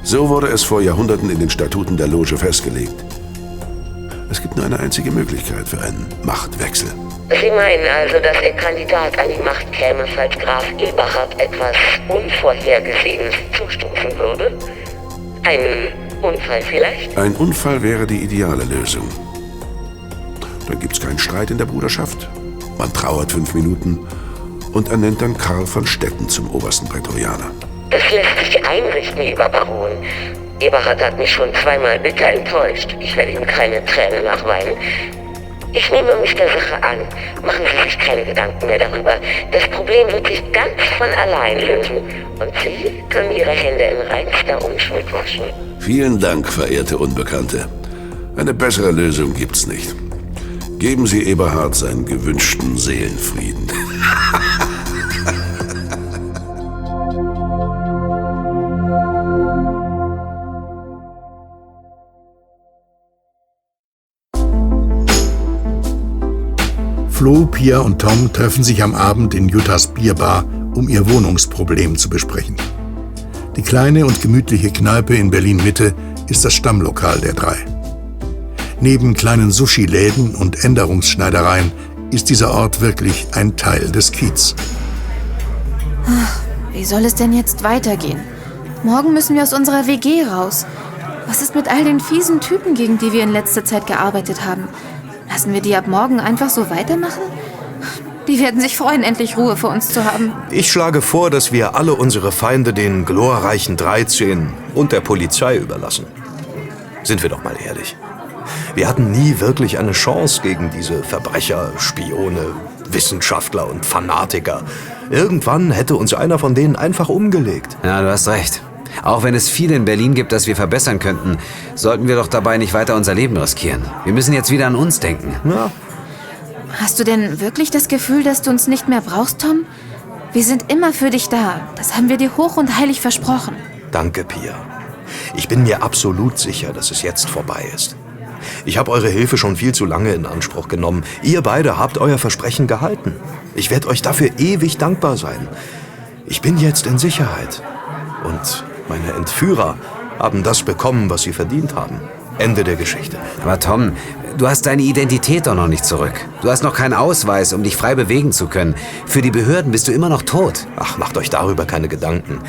Speaker 11: So wurde es vor Jahrhunderten in den Statuten der Loge festgelegt. Es gibt nur eine einzige Möglichkeit für einen Machtwechsel.
Speaker 13: Sie meinen also, dass Ihr Kandidat an die Macht käme, falls Graf Eberhard etwas Unvorhergesehenes zustoßen würde? Ein Unfall vielleicht?
Speaker 11: Ein Unfall wäre die ideale Lösung. Dann gibt's keinen Streit in der Bruderschaft. Man trauert fünf Minuten und ernennt dann Karl von Stetten zum obersten Prätorianer.
Speaker 13: Das lässt sich einrichten, lieber Baron. Eberhard hat mich schon zweimal bitter enttäuscht. Ich werde ihm keine Tränen nachweinen. Ich nehme mich der Sache an. Machen Sie sich keine Gedanken mehr darüber. Das Problem wird sich ganz von allein lösen. Und Sie können Ihre Hände in reinster Unschuld waschen.
Speaker 11: Vielen Dank, verehrte Unbekannte. Eine bessere Lösung gibt's nicht. Geben Sie Eberhard seinen gewünschten Seelenfrieden.
Speaker 2: Flo, Pia und Tom treffen sich am Abend in Juttas Bierbar, um ihr Wohnungsproblem zu besprechen. Die kleine und gemütliche Kneipe in Berlin-Mitte ist das Stammlokal der drei. Neben kleinen Sushi-Läden und Änderungsschneidereien ist dieser Ort wirklich ein Teil des Kiez.
Speaker 3: Wie soll es denn jetzt weitergehen? Morgen müssen wir aus unserer WG raus. Was ist mit all den fiesen Typen, gegen die wir in letzter Zeit gearbeitet haben? Lassen wir die ab morgen einfach so weitermachen? Die werden sich freuen, endlich Ruhe vor uns zu haben.
Speaker 4: Ich schlage vor, dass wir alle unsere Feinde den glorreichen 13 und der Polizei überlassen. Sind wir doch mal ehrlich. Wir hatten nie wirklich eine Chance gegen diese Verbrecher, Spione, Wissenschaftler und Fanatiker. Irgendwann hätte uns einer von denen einfach umgelegt.
Speaker 5: Ja, du hast recht. Auch wenn es viel in Berlin gibt, das wir verbessern könnten, sollten wir doch dabei nicht weiter unser Leben riskieren. Wir müssen jetzt wieder an uns denken.
Speaker 4: Ja.
Speaker 3: Hast du denn wirklich das Gefühl, dass du uns nicht mehr brauchst, Tom? Wir sind immer für dich da. Das haben wir dir hoch und heilig versprochen.
Speaker 4: Danke, Pia. Ich bin mir absolut sicher, dass es jetzt vorbei ist. Ich habe eure Hilfe schon viel zu lange in Anspruch genommen. Ihr beide habt euer Versprechen gehalten. Ich werde euch dafür ewig dankbar sein. Ich bin jetzt in Sicherheit. Und meine Entführer haben das bekommen, was sie verdient haben. Ende der Geschichte.
Speaker 5: Aber Tom, du hast deine Identität doch noch nicht zurück. Du hast noch keinen Ausweis, um dich frei bewegen zu können. Für die Behörden bist du immer noch tot.
Speaker 4: Ach, macht euch darüber keine Gedanken.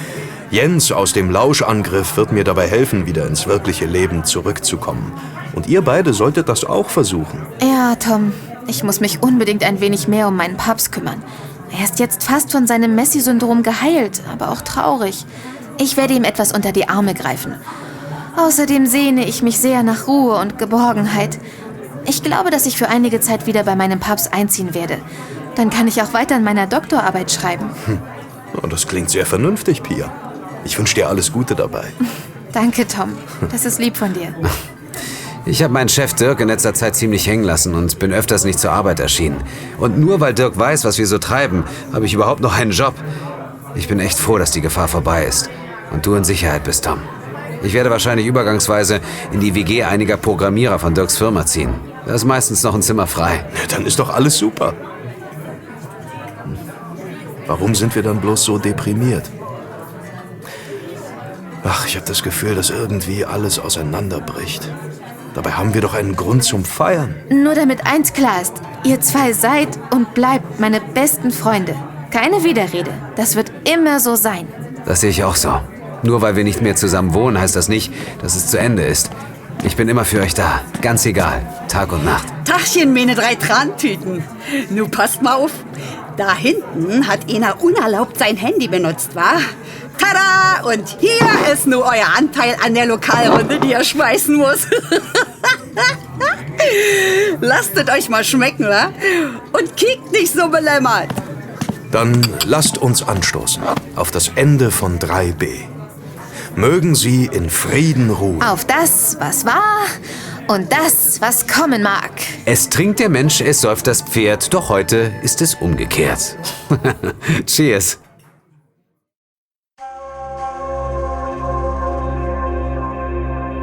Speaker 4: Jens aus dem Lauschangriff wird mir dabei helfen, wieder ins wirkliche Leben zurückzukommen. Und ihr beide solltet das auch versuchen.
Speaker 3: Ja, Tom, ich muss mich unbedingt ein wenig mehr um meinen Papst kümmern. Er ist jetzt fast von seinem Messi-Syndrom geheilt, aber auch traurig. Ich werde ihm etwas unter die Arme greifen. Außerdem sehne ich mich sehr nach Ruhe und Geborgenheit. Ich glaube, dass ich für einige Zeit wieder bei meinem Papst einziehen werde. Dann kann ich auch weiter an meiner Doktorarbeit schreiben.
Speaker 4: Hm. Oh, das klingt sehr vernünftig, Pia. Ich wünsche dir alles Gute dabei.
Speaker 3: Danke, Tom. Das ist lieb von dir.
Speaker 5: Ich habe meinen Chef Dirk in letzter Zeit ziemlich hängen lassen und bin öfters nicht zur Arbeit erschienen. Und nur weil Dirk weiß, was wir so treiben, habe ich überhaupt noch einen Job. Ich bin echt froh, dass die Gefahr vorbei ist und du in Sicherheit bist, Tom. Ich werde wahrscheinlich übergangsweise in die WG einiger Programmierer von Dirks Firma ziehen. Da ist meistens noch ein Zimmer frei.
Speaker 4: Ja, dann ist doch alles super. Warum sind wir dann bloß so deprimiert? Ach, ich habe das Gefühl, dass irgendwie alles auseinanderbricht. Dabei haben wir doch einen Grund zum Feiern.
Speaker 3: Nur damit eins klar ist, ihr zwei seid und bleibt meine besten Freunde. Keine Widerrede. Das wird immer so sein.
Speaker 5: Das sehe ich auch so. Nur weil wir nicht mehr zusammen wohnen, heißt das nicht, dass es zu Ende ist. Ich bin immer für euch da. Ganz egal. Tag und Nacht.
Speaker 14: Tachchen, meine drei Trantüten. Nu passt mal auf. Da hinten hat einer unerlaubt sein Handy benutzt, wa? Tada! Und hier ist nur euer Anteil an der Lokalrunde, die ihr schmeißen muss. Lasst es euch mal schmecken, wa? Und kickt nicht so belämmert.
Speaker 4: Dann lasst uns anstoßen auf das Ende von 3b. Mögen Sie in Frieden ruhen.
Speaker 3: Auf das, was war und das, was kommen mag.
Speaker 5: Es trinkt der Mensch, es säuft das Pferd, doch heute ist es umgekehrt. Cheers.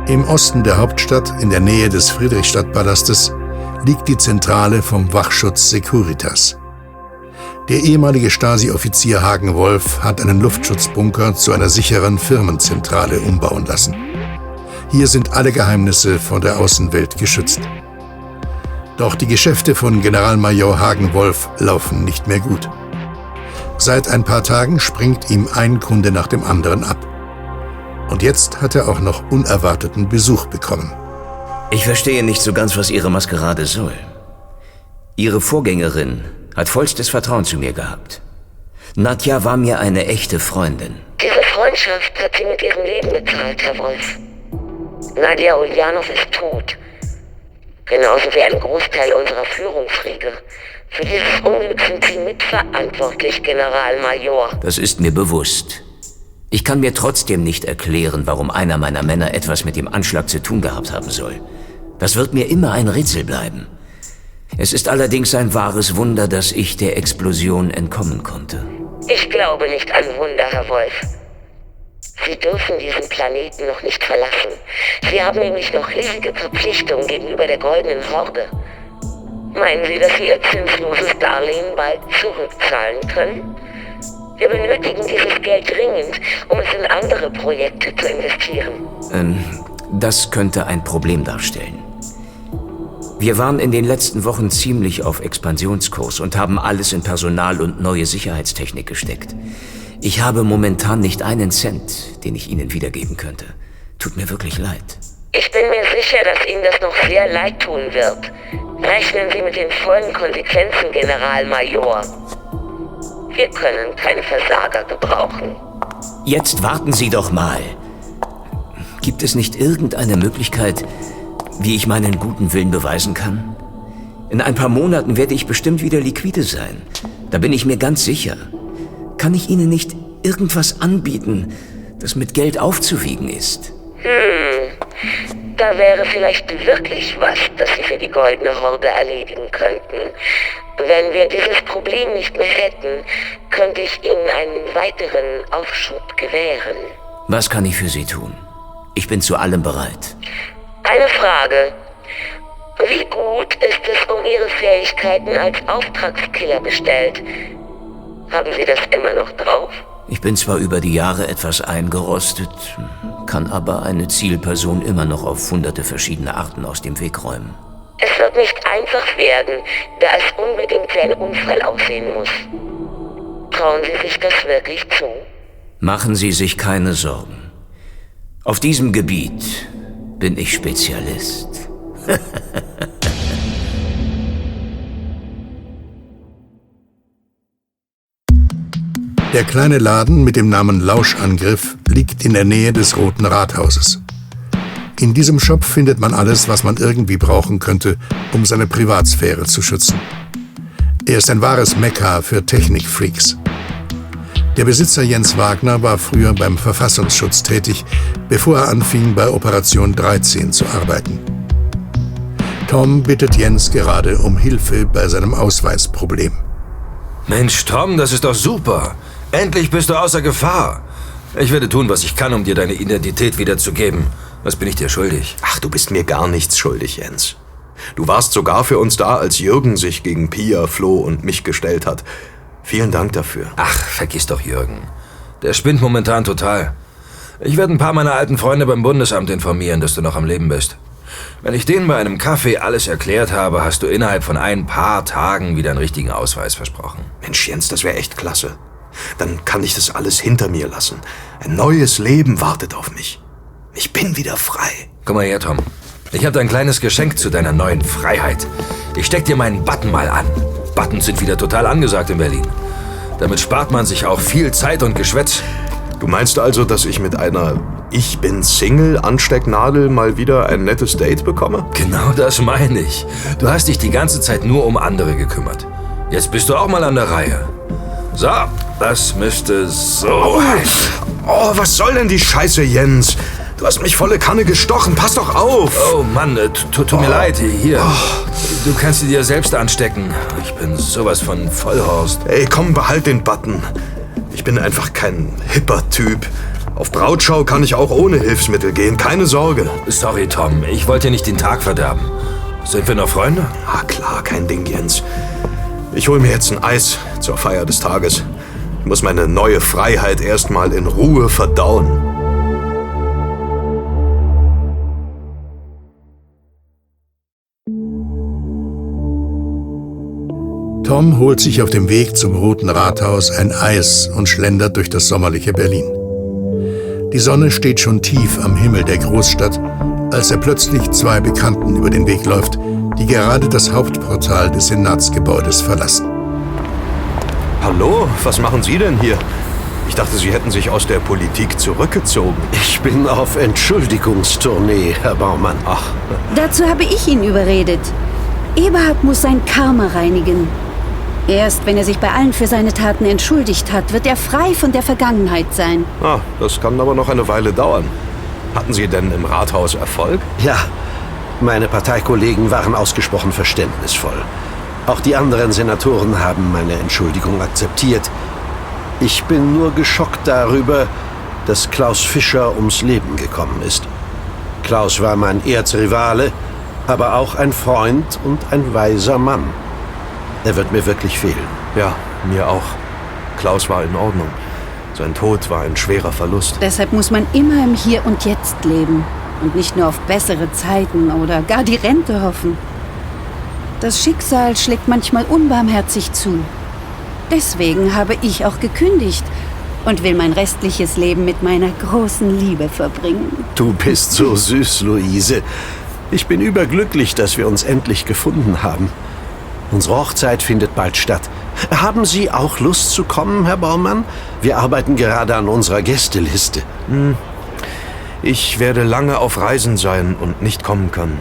Speaker 2: Im Osten der Hauptstadt, in der Nähe des Friedrichstadtpalastes, liegt die Zentrale vom Wachschutz Securitas. Der ehemalige Stasi-Offizier Hagen Wolf hat einen Luftschutzbunker zu einer sicheren Firmenzentrale umbauen lassen. Hier sind alle Geheimnisse von der Außenwelt geschützt. Doch die Geschäfte von Generalmajor Hagen Wolf laufen nicht mehr gut. Seit ein paar Tagen springt ihm ein Kunde nach dem anderen ab. Und jetzt hat er auch noch unerwarteten Besuch bekommen.
Speaker 15: Ich verstehe nicht so ganz, was Ihre Maskerade soll. Ihre Vorgängerin hat vollstes Vertrauen zu mir gehabt. Nadja war mir eine echte Freundin.
Speaker 13: Diese Freundschaft hat sie mit ihrem Leben bezahlt, Herr Wolf. Nadia Ulyanov ist tot. Genauso wie ein Großteil unserer Führungsriege. Für dieses Unglück sind Sie mitverantwortlich, Generalmajor.
Speaker 15: Das ist mir bewusst. Ich kann mir trotzdem nicht erklären, warum einer meiner Männer etwas mit dem Anschlag zu tun gehabt haben soll. Das wird mir immer ein Rätsel bleiben. Es ist allerdings ein wahres Wunder, dass ich der Explosion entkommen konnte.
Speaker 13: Ich glaube nicht an Wunder, Herr Wolf. Sie dürfen diesen Planeten noch nicht verlassen. Sie haben nämlich noch riesige Verpflichtungen gegenüber der Goldenen Horde. Meinen Sie, dass Sie Ihr zinsloses Darlehen bald zurückzahlen können? Wir benötigen dieses Geld dringend, um es in andere Projekte zu investieren.
Speaker 15: Ähm, das könnte ein Problem darstellen. Wir waren in den letzten Wochen ziemlich auf Expansionskurs und haben alles in Personal und neue Sicherheitstechnik gesteckt. Ich habe momentan nicht einen Cent, den ich Ihnen wiedergeben könnte. Tut mir wirklich leid.
Speaker 13: Ich bin mir sicher, dass Ihnen das noch sehr leid tun wird. Rechnen Sie mit den vollen Konsequenzen, Generalmajor. Wir können keine Versager gebrauchen.
Speaker 15: Jetzt warten Sie doch mal. Gibt es nicht irgendeine Möglichkeit, wie ich meinen guten Willen beweisen kann? In ein paar Monaten werde ich bestimmt wieder liquide sein. Da bin ich mir ganz sicher. Kann ich Ihnen nicht irgendwas anbieten, das mit Geld aufzuwiegen ist?
Speaker 13: Hm, da wäre vielleicht wirklich was, das Sie für die Goldene Horde erledigen könnten. Wenn wir dieses Problem nicht mehr hätten, könnte ich Ihnen einen weiteren Aufschub gewähren.
Speaker 15: Was kann ich für Sie tun? Ich bin zu allem bereit.
Speaker 13: Eine Frage. Wie gut ist es um Ihre Fähigkeiten als Auftragskiller bestellt? Haben Sie das immer noch drauf?
Speaker 15: Ich bin zwar über die Jahre etwas eingerostet, kann aber eine Zielperson immer noch auf hunderte verschiedene Arten aus dem Weg räumen.
Speaker 13: Es wird nicht einfach werden, da es unbedingt wie ein Unfall aussehen muss. Trauen Sie sich das wirklich zu?
Speaker 15: Machen Sie sich keine Sorgen. Auf diesem Gebiet bin ich Spezialist.
Speaker 2: Der kleine Laden mit dem Namen Lauschangriff liegt in der Nähe des Roten Rathauses. In diesem Shop findet man alles, was man irgendwie brauchen könnte, um seine Privatsphäre zu schützen. Er ist ein wahres Mekka für Technikfreaks. Der Besitzer Jens Wagner war früher beim Verfassungsschutz tätig, bevor er anfing, bei Operation 13 zu arbeiten. Tom bittet Jens gerade um Hilfe bei seinem Ausweisproblem.
Speaker 16: Mensch, Tom, das ist doch super. Endlich bist du außer Gefahr. Ich werde tun, was ich kann, um dir deine Identität wiederzugeben. Was bin ich dir schuldig?
Speaker 4: Ach, du bist mir gar nichts schuldig, Jens. Du warst sogar für uns da, als Jürgen sich gegen Pia, Flo und mich gestellt hat. Vielen Dank dafür.
Speaker 16: Ach, vergiss doch Jürgen. Der spinnt momentan total. Ich werde ein paar meiner alten Freunde beim Bundesamt informieren, dass du noch am Leben bist. Wenn ich denen bei einem Kaffee alles erklärt habe, hast du innerhalb von ein paar Tagen wieder einen richtigen Ausweis versprochen.
Speaker 4: Mensch, Jens, das wäre echt klasse. Dann kann ich das alles hinter mir lassen. Ein neues Leben wartet auf mich. Ich bin wieder frei.
Speaker 16: Komm mal her, Tom. Ich habe ein kleines Geschenk zu deiner neuen Freiheit. Ich steck dir meinen Button mal an. Buttons sind wieder total angesagt in Berlin. Damit spart man sich auch viel Zeit und Geschwätz.
Speaker 4: Du meinst also, dass ich mit einer Ich bin Single Anstecknadel mal wieder ein nettes Date bekomme?
Speaker 16: Genau das meine ich. Du hast dich die ganze Zeit nur um andere gekümmert. Jetzt bist du auch mal an der Reihe. So, das müsste so.
Speaker 4: Oh, oh was soll denn die Scheiße, Jens? Du hast mich volle Kanne gestochen. Pass doch auf.
Speaker 16: Oh Mann, äh, tut mir oh. leid. Hier. Oh. Du kannst sie dir selbst anstecken. Ich bin sowas von Vollhorst.
Speaker 4: Ey, komm, behalt den Button. Ich bin einfach kein hipper Typ. Auf Brautschau kann ich auch ohne Hilfsmittel gehen, keine Sorge.
Speaker 16: Sorry, Tom. Ich wollte dir nicht den Tag verderben. Sind wir noch Freunde?
Speaker 4: Ah, klar, kein Ding, Jens. Ich hol mir jetzt ein Eis zur Feier des Tages. Ich muss meine neue Freiheit erstmal in Ruhe verdauen.
Speaker 2: Tom holt sich auf dem Weg zum Roten Rathaus ein Eis und schlendert durch das sommerliche Berlin. Die Sonne steht schon tief am Himmel der Großstadt, als er plötzlich zwei Bekannten über den Weg läuft, die gerade das Hauptportal des Senatsgebäudes verlassen.
Speaker 4: Hallo, was machen Sie denn hier? Ich dachte, Sie hätten sich aus der Politik zurückgezogen.
Speaker 8: Ich bin auf Entschuldigungstournee, Herr Baumann.
Speaker 4: Ach.
Speaker 9: Dazu habe ich ihn überredet. Eberhard muss sein Karma reinigen. Erst wenn er sich bei allen für seine Taten entschuldigt hat, wird er frei von der Vergangenheit sein.
Speaker 4: Ah, das kann aber noch eine Weile dauern. Hatten Sie denn im Rathaus Erfolg?
Speaker 8: Ja, meine Parteikollegen waren ausgesprochen verständnisvoll. Auch die anderen Senatoren haben meine Entschuldigung akzeptiert. Ich bin nur geschockt darüber, dass Klaus Fischer ums Leben gekommen ist. Klaus war mein Erzrivale, aber auch ein Freund und ein weiser Mann. Er wird mir wirklich fehlen.
Speaker 4: Ja, mir auch. Klaus war in Ordnung. Sein Tod war ein schwerer Verlust.
Speaker 9: Deshalb muss man immer im Hier und Jetzt leben und nicht nur auf bessere Zeiten oder gar die Rente hoffen. Das Schicksal schlägt manchmal unbarmherzig zu. Deswegen habe ich auch gekündigt und will mein restliches Leben mit meiner großen Liebe verbringen.
Speaker 8: Du bist so süß, Luise. Ich bin überglücklich, dass wir uns endlich gefunden haben. Unsere Hochzeit findet bald statt. Haben Sie auch Lust zu kommen, Herr Baumann? Wir arbeiten gerade an unserer Gästeliste.
Speaker 4: Hm. Ich werde lange auf Reisen sein und nicht kommen können.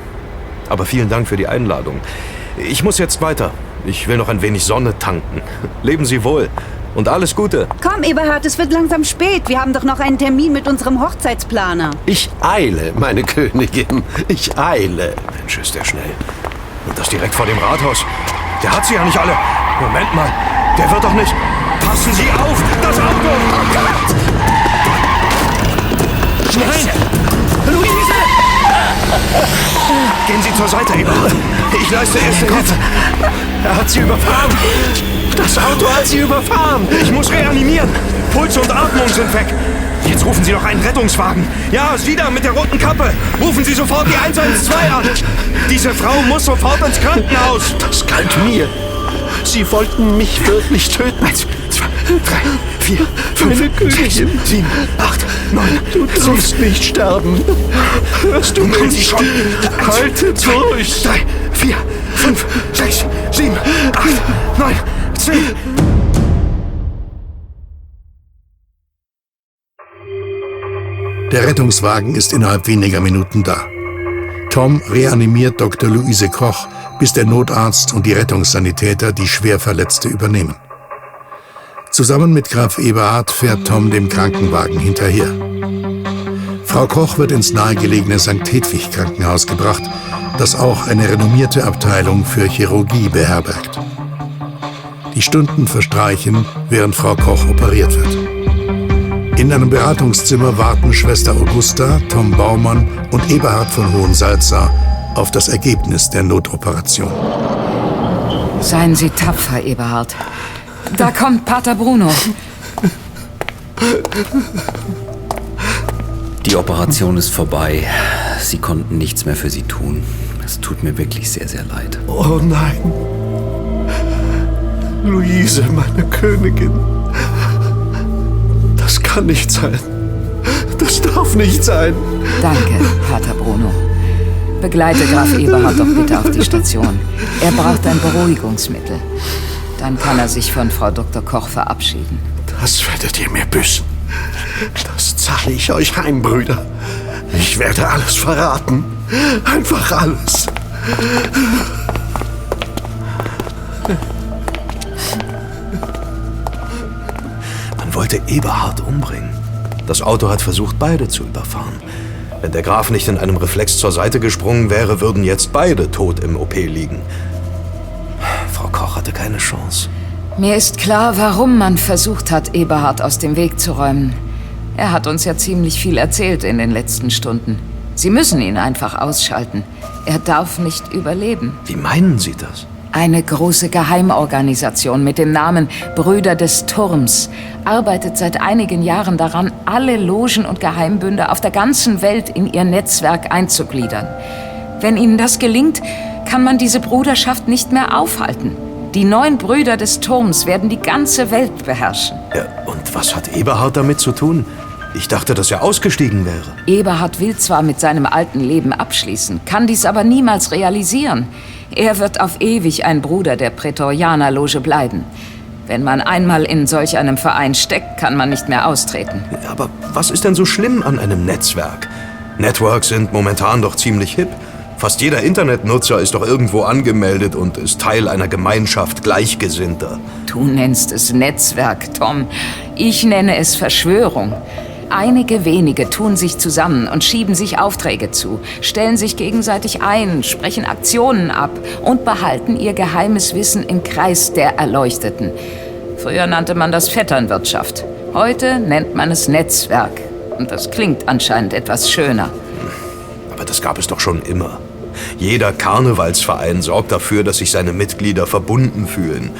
Speaker 4: Aber vielen Dank für die Einladung. Ich muss jetzt weiter. Ich will noch ein wenig Sonne tanken. Leben Sie wohl. Und alles Gute.
Speaker 9: Komm, Eberhard, es wird langsam spät. Wir haben doch noch einen Termin mit unserem Hochzeitsplaner.
Speaker 8: Ich eile, meine Königin. Ich eile.
Speaker 4: Mensch, ist der schnell. Und das direkt vor dem Rathaus. Der hat sie ja nicht alle. Moment mal. Der wird doch nicht. Passen Sie auf! Das Auto! Oh Gott! Nein! Luise! Gehen Sie zur Seite, Eberhard. Ich leiste erste Hilfe.
Speaker 8: Er hat sie überfahren. Das Auto hat sie überfahren.
Speaker 4: Ich muss reanimieren. Puls und Atmung sind weg. Jetzt rufen Sie doch einen Rettungswagen. Ja, Sie da mit der roten Kappe. Rufen Sie sofort die 112 an. Diese Frau muss sofort ins Krankenhaus.
Speaker 8: Das galt mir. Sie wollten mich wirklich töten.
Speaker 4: Eins, zwei, drei, vier, fünf, sechs, sieben, acht, neun.
Speaker 8: Du darfst nicht sterben. Hörst du
Speaker 4: Machen
Speaker 8: mich?
Speaker 4: Schon.
Speaker 8: Halte durch.
Speaker 4: Drei, vier, fünf, sechs, sieben, acht, neun, zehn.
Speaker 2: Der Rettungswagen ist innerhalb weniger Minuten da. Tom reanimiert Dr. Luise Koch, bis der Notarzt und die Rettungssanitäter die Schwerverletzte übernehmen. Zusammen mit Graf Eberhard fährt Tom dem Krankenwagen hinterher. Frau Koch wird ins nahegelegene St. Hedwig Krankenhaus gebracht, das auch eine renommierte Abteilung für Chirurgie beherbergt. Die Stunden verstreichen, während Frau Koch operiert wird. In einem Beratungszimmer warten Schwester Augusta, Tom Baumann und Eberhard von Hohensalza auf das Ergebnis der Notoperation.
Speaker 7: Seien Sie tapfer, Eberhard. Da kommt Pater Bruno.
Speaker 17: Die Operation ist vorbei. Sie konnten nichts mehr für Sie tun. Es tut mir wirklich sehr, sehr leid.
Speaker 8: Oh nein. Luise, meine Königin. Das kann nicht sein. Das darf nicht sein.
Speaker 7: Danke, Pater Bruno. Begleite Graf Eberhard doch bitte auf die Station. Er braucht ein Beruhigungsmittel. Dann kann er sich von Frau Dr. Koch verabschieden.
Speaker 8: Das werdet ihr mir büßen. Das zahle ich euch heim, Brüder. Ich werde alles verraten. Einfach alles.
Speaker 4: Wollte Eberhard umbringen. Das Auto hat versucht, beide zu überfahren. Wenn der Graf nicht in einem Reflex zur Seite gesprungen wäre, würden jetzt beide tot im OP liegen. Frau Koch hatte keine Chance.
Speaker 7: Mir ist klar, warum man versucht hat, Eberhard aus dem Weg zu räumen. Er hat uns ja ziemlich viel erzählt in den letzten Stunden. Sie müssen ihn einfach ausschalten. Er darf nicht überleben.
Speaker 4: Wie meinen Sie das?
Speaker 7: Eine große Geheimorganisation mit dem Namen Brüder des Turms arbeitet seit einigen Jahren daran, alle Logen und Geheimbünde auf der ganzen Welt in ihr Netzwerk einzugliedern. Wenn ihnen das gelingt, kann man diese Bruderschaft nicht mehr aufhalten. Die neun Brüder des Turms werden die ganze Welt beherrschen.
Speaker 4: Ja, und was hat Eberhard damit zu tun? Ich dachte, dass er ausgestiegen wäre.
Speaker 7: Eberhard will zwar mit seinem alten Leben abschließen, kann dies aber niemals realisieren. Er wird auf ewig ein Bruder der Prätorianerloge bleiben. Wenn man einmal in solch einem Verein steckt, kann man nicht mehr austreten.
Speaker 4: Aber was ist denn so schlimm an einem Netzwerk? Networks sind momentan doch ziemlich hip. Fast jeder Internetnutzer ist doch irgendwo angemeldet und ist Teil einer Gemeinschaft Gleichgesinnter.
Speaker 7: Du nennst es Netzwerk, Tom. Ich nenne es Verschwörung. Einige wenige tun sich zusammen und schieben sich Aufträge zu, stellen sich gegenseitig ein, sprechen Aktionen ab und behalten ihr geheimes Wissen im Kreis der Erleuchteten. Früher nannte man das Vetternwirtschaft. Heute nennt man es Netzwerk. Und das klingt anscheinend etwas schöner.
Speaker 4: Aber das gab es doch schon immer. Jeder Karnevalsverein sorgt dafür, dass sich seine Mitglieder verbunden fühlen.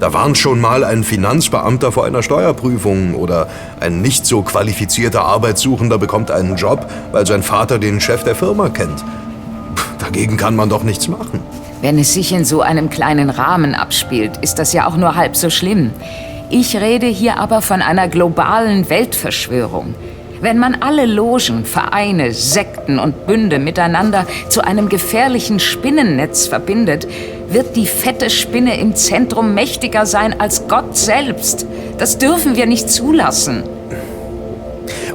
Speaker 4: Da warnt schon mal ein Finanzbeamter vor einer Steuerprüfung oder ein nicht so qualifizierter Arbeitssuchender bekommt einen Job, weil sein Vater den Chef der Firma kennt. Dagegen kann man doch nichts machen.
Speaker 7: Wenn es sich in so einem kleinen Rahmen abspielt, ist das ja auch nur halb so schlimm. Ich rede hier aber von einer globalen Weltverschwörung. Wenn man alle Logen, Vereine, Sekten und Bünde miteinander zu einem gefährlichen Spinnennetz verbindet, wird die fette Spinne im Zentrum mächtiger sein als Gott selbst. Das dürfen wir nicht zulassen.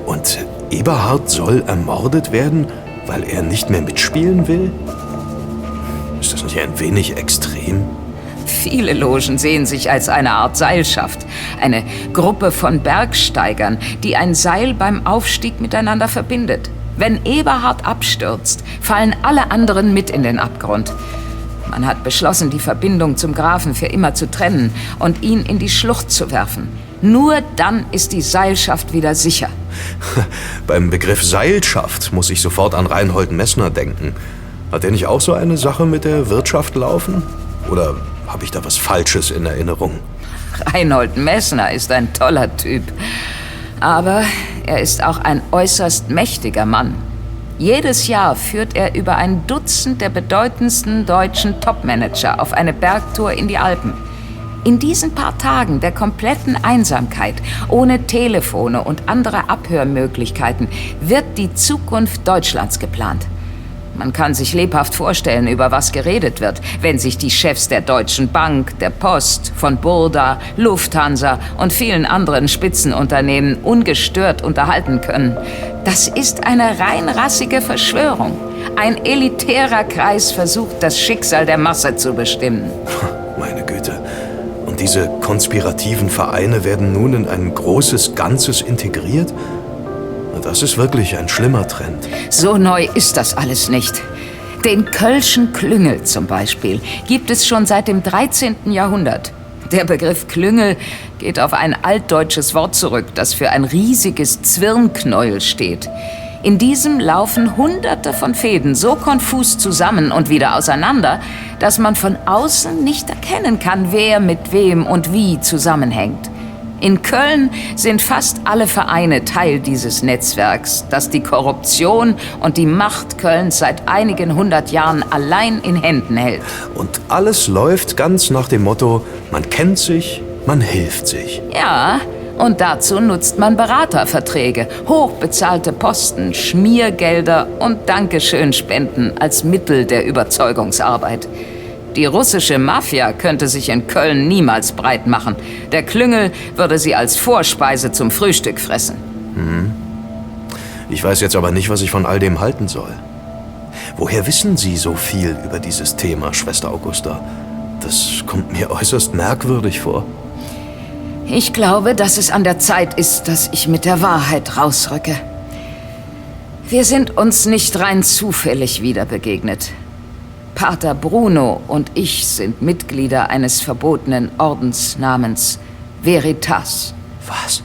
Speaker 4: Und Eberhard soll ermordet werden, weil er nicht mehr mitspielen will? Ist das nicht ein wenig extrem?
Speaker 7: Viele Logen sehen sich als eine Art Seilschaft. Eine Gruppe von Bergsteigern, die ein Seil beim Aufstieg miteinander verbindet. Wenn Eberhard abstürzt, fallen alle anderen mit in den Abgrund. Man hat beschlossen, die Verbindung zum Grafen für immer zu trennen und ihn in die Schlucht zu werfen. Nur dann ist die Seilschaft wieder sicher.
Speaker 4: Beim Begriff Seilschaft muss ich sofort an Reinhold Messner denken. Hat er nicht auch so eine Sache mit der Wirtschaft laufen? Oder habe ich da was Falsches in Erinnerung?
Speaker 7: Reinhold Messner ist ein toller Typ. Aber er ist auch ein äußerst mächtiger Mann. Jedes Jahr führt er über ein Dutzend der bedeutendsten deutschen Topmanager auf eine Bergtour in die Alpen. In diesen paar Tagen der kompletten Einsamkeit, ohne Telefone und andere Abhörmöglichkeiten, wird die Zukunft Deutschlands geplant. Man kann sich lebhaft vorstellen, über was geredet wird, wenn sich die Chefs der Deutschen Bank, der Post, von Burda, Lufthansa und vielen anderen Spitzenunternehmen ungestört unterhalten können. Das ist eine reinrassige Verschwörung. Ein elitärer Kreis versucht, das Schicksal der Masse zu bestimmen.
Speaker 4: Meine Güte. Und diese konspirativen Vereine werden nun in ein großes Ganzes integriert? Das ist wirklich ein schlimmer Trend.
Speaker 7: So neu ist das alles nicht. Den Kölschen Klüngel zum Beispiel gibt es schon seit dem 13. Jahrhundert. Der Begriff Klüngel geht auf ein altdeutsches Wort zurück, das für ein riesiges Zwirnknäuel steht. In diesem laufen Hunderte von Fäden so konfus zusammen und wieder auseinander, dass man von außen nicht erkennen kann, wer mit wem und wie zusammenhängt. In Köln sind fast alle Vereine Teil dieses Netzwerks, das die Korruption und die Macht Kölns seit einigen hundert Jahren allein in Händen hält.
Speaker 4: Und alles läuft ganz nach dem Motto, man kennt sich, man hilft sich.
Speaker 7: Ja, und dazu nutzt man Beraterverträge, hochbezahlte Posten, Schmiergelder und Dankeschön-Spenden als Mittel der Überzeugungsarbeit. Die russische Mafia könnte sich in Köln niemals breit machen. Der Klüngel würde sie als Vorspeise zum Frühstück fressen.
Speaker 4: Hm. Ich weiß jetzt aber nicht, was ich von all dem halten soll. Woher wissen Sie so viel über dieses Thema, Schwester Augusta? Das kommt mir äußerst merkwürdig vor.
Speaker 7: Ich glaube, dass es an der Zeit ist, dass ich mit der Wahrheit rausrücke. Wir sind uns nicht rein zufällig wieder begegnet. Pater Bruno und ich sind Mitglieder eines verbotenen Ordens namens Veritas.
Speaker 4: Was?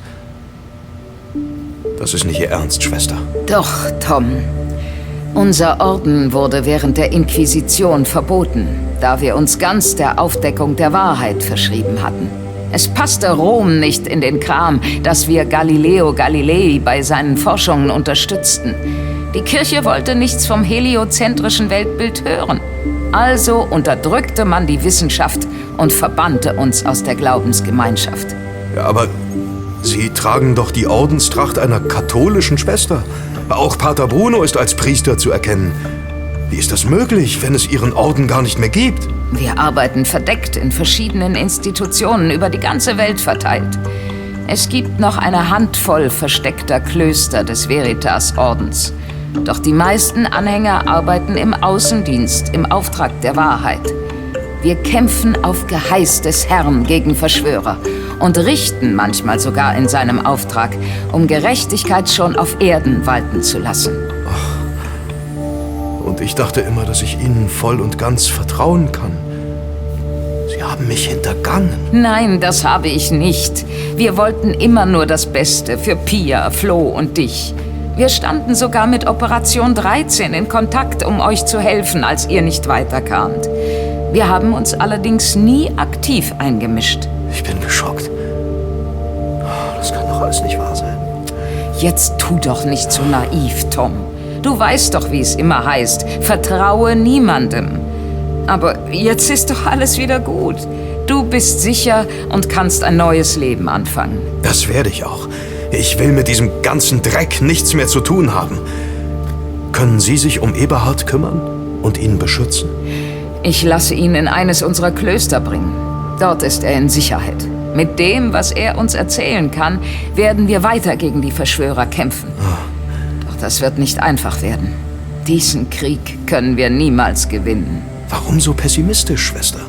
Speaker 4: Das ist nicht Ihr Ernst, Schwester.
Speaker 7: Doch, Tom. Unser Orden wurde während der Inquisition verboten, da wir uns ganz der Aufdeckung der Wahrheit verschrieben hatten. Es passte Rom nicht in den Kram, dass wir Galileo Galilei bei seinen Forschungen unterstützten. Die Kirche wollte nichts vom heliozentrischen Weltbild hören. Also unterdrückte man die Wissenschaft und verbannte uns aus der Glaubensgemeinschaft.
Speaker 4: Ja, aber Sie tragen doch die Ordenstracht einer katholischen Schwester. Auch Pater Bruno ist als Priester zu erkennen. Wie ist das möglich, wenn es Ihren Orden gar nicht mehr gibt?
Speaker 7: Wir arbeiten verdeckt in verschiedenen Institutionen über die ganze Welt verteilt. Es gibt noch eine Handvoll versteckter Klöster des Veritas-Ordens. Doch die meisten Anhänger arbeiten im Außendienst im Auftrag der Wahrheit. Wir kämpfen auf Geheiß des Herrn gegen Verschwörer und richten manchmal sogar in seinem Auftrag, um Gerechtigkeit schon auf Erden walten zu lassen.
Speaker 4: Und ich dachte immer, dass ich Ihnen voll und ganz vertrauen kann. Sie haben mich hintergangen.
Speaker 7: Nein, das habe ich nicht. Wir wollten immer nur das Beste für Pia, Flo und dich. Wir standen sogar mit Operation 13 in Kontakt, um euch zu helfen, als ihr nicht weiterkamt. Wir haben uns allerdings nie aktiv eingemischt.
Speaker 4: Ich bin geschockt. Das kann doch alles nicht wahr sein.
Speaker 7: Jetzt tu doch nicht so naiv, Tom. Du weißt doch, wie es immer heißt. Vertraue niemandem. Aber jetzt ist doch alles wieder gut. Du bist sicher und kannst ein neues Leben anfangen.
Speaker 4: Das werde ich auch. Ich will mit diesem ganzen Dreck nichts mehr zu tun haben. Können Sie sich um Eberhard kümmern und ihn beschützen?
Speaker 7: Ich lasse ihn in eines unserer Klöster bringen. Dort ist er in Sicherheit. Mit dem, was er uns erzählen kann, werden wir weiter gegen die Verschwörer kämpfen. Doch das wird nicht einfach werden. Diesen Krieg können wir niemals gewinnen.
Speaker 4: Warum so pessimistisch, Schwester?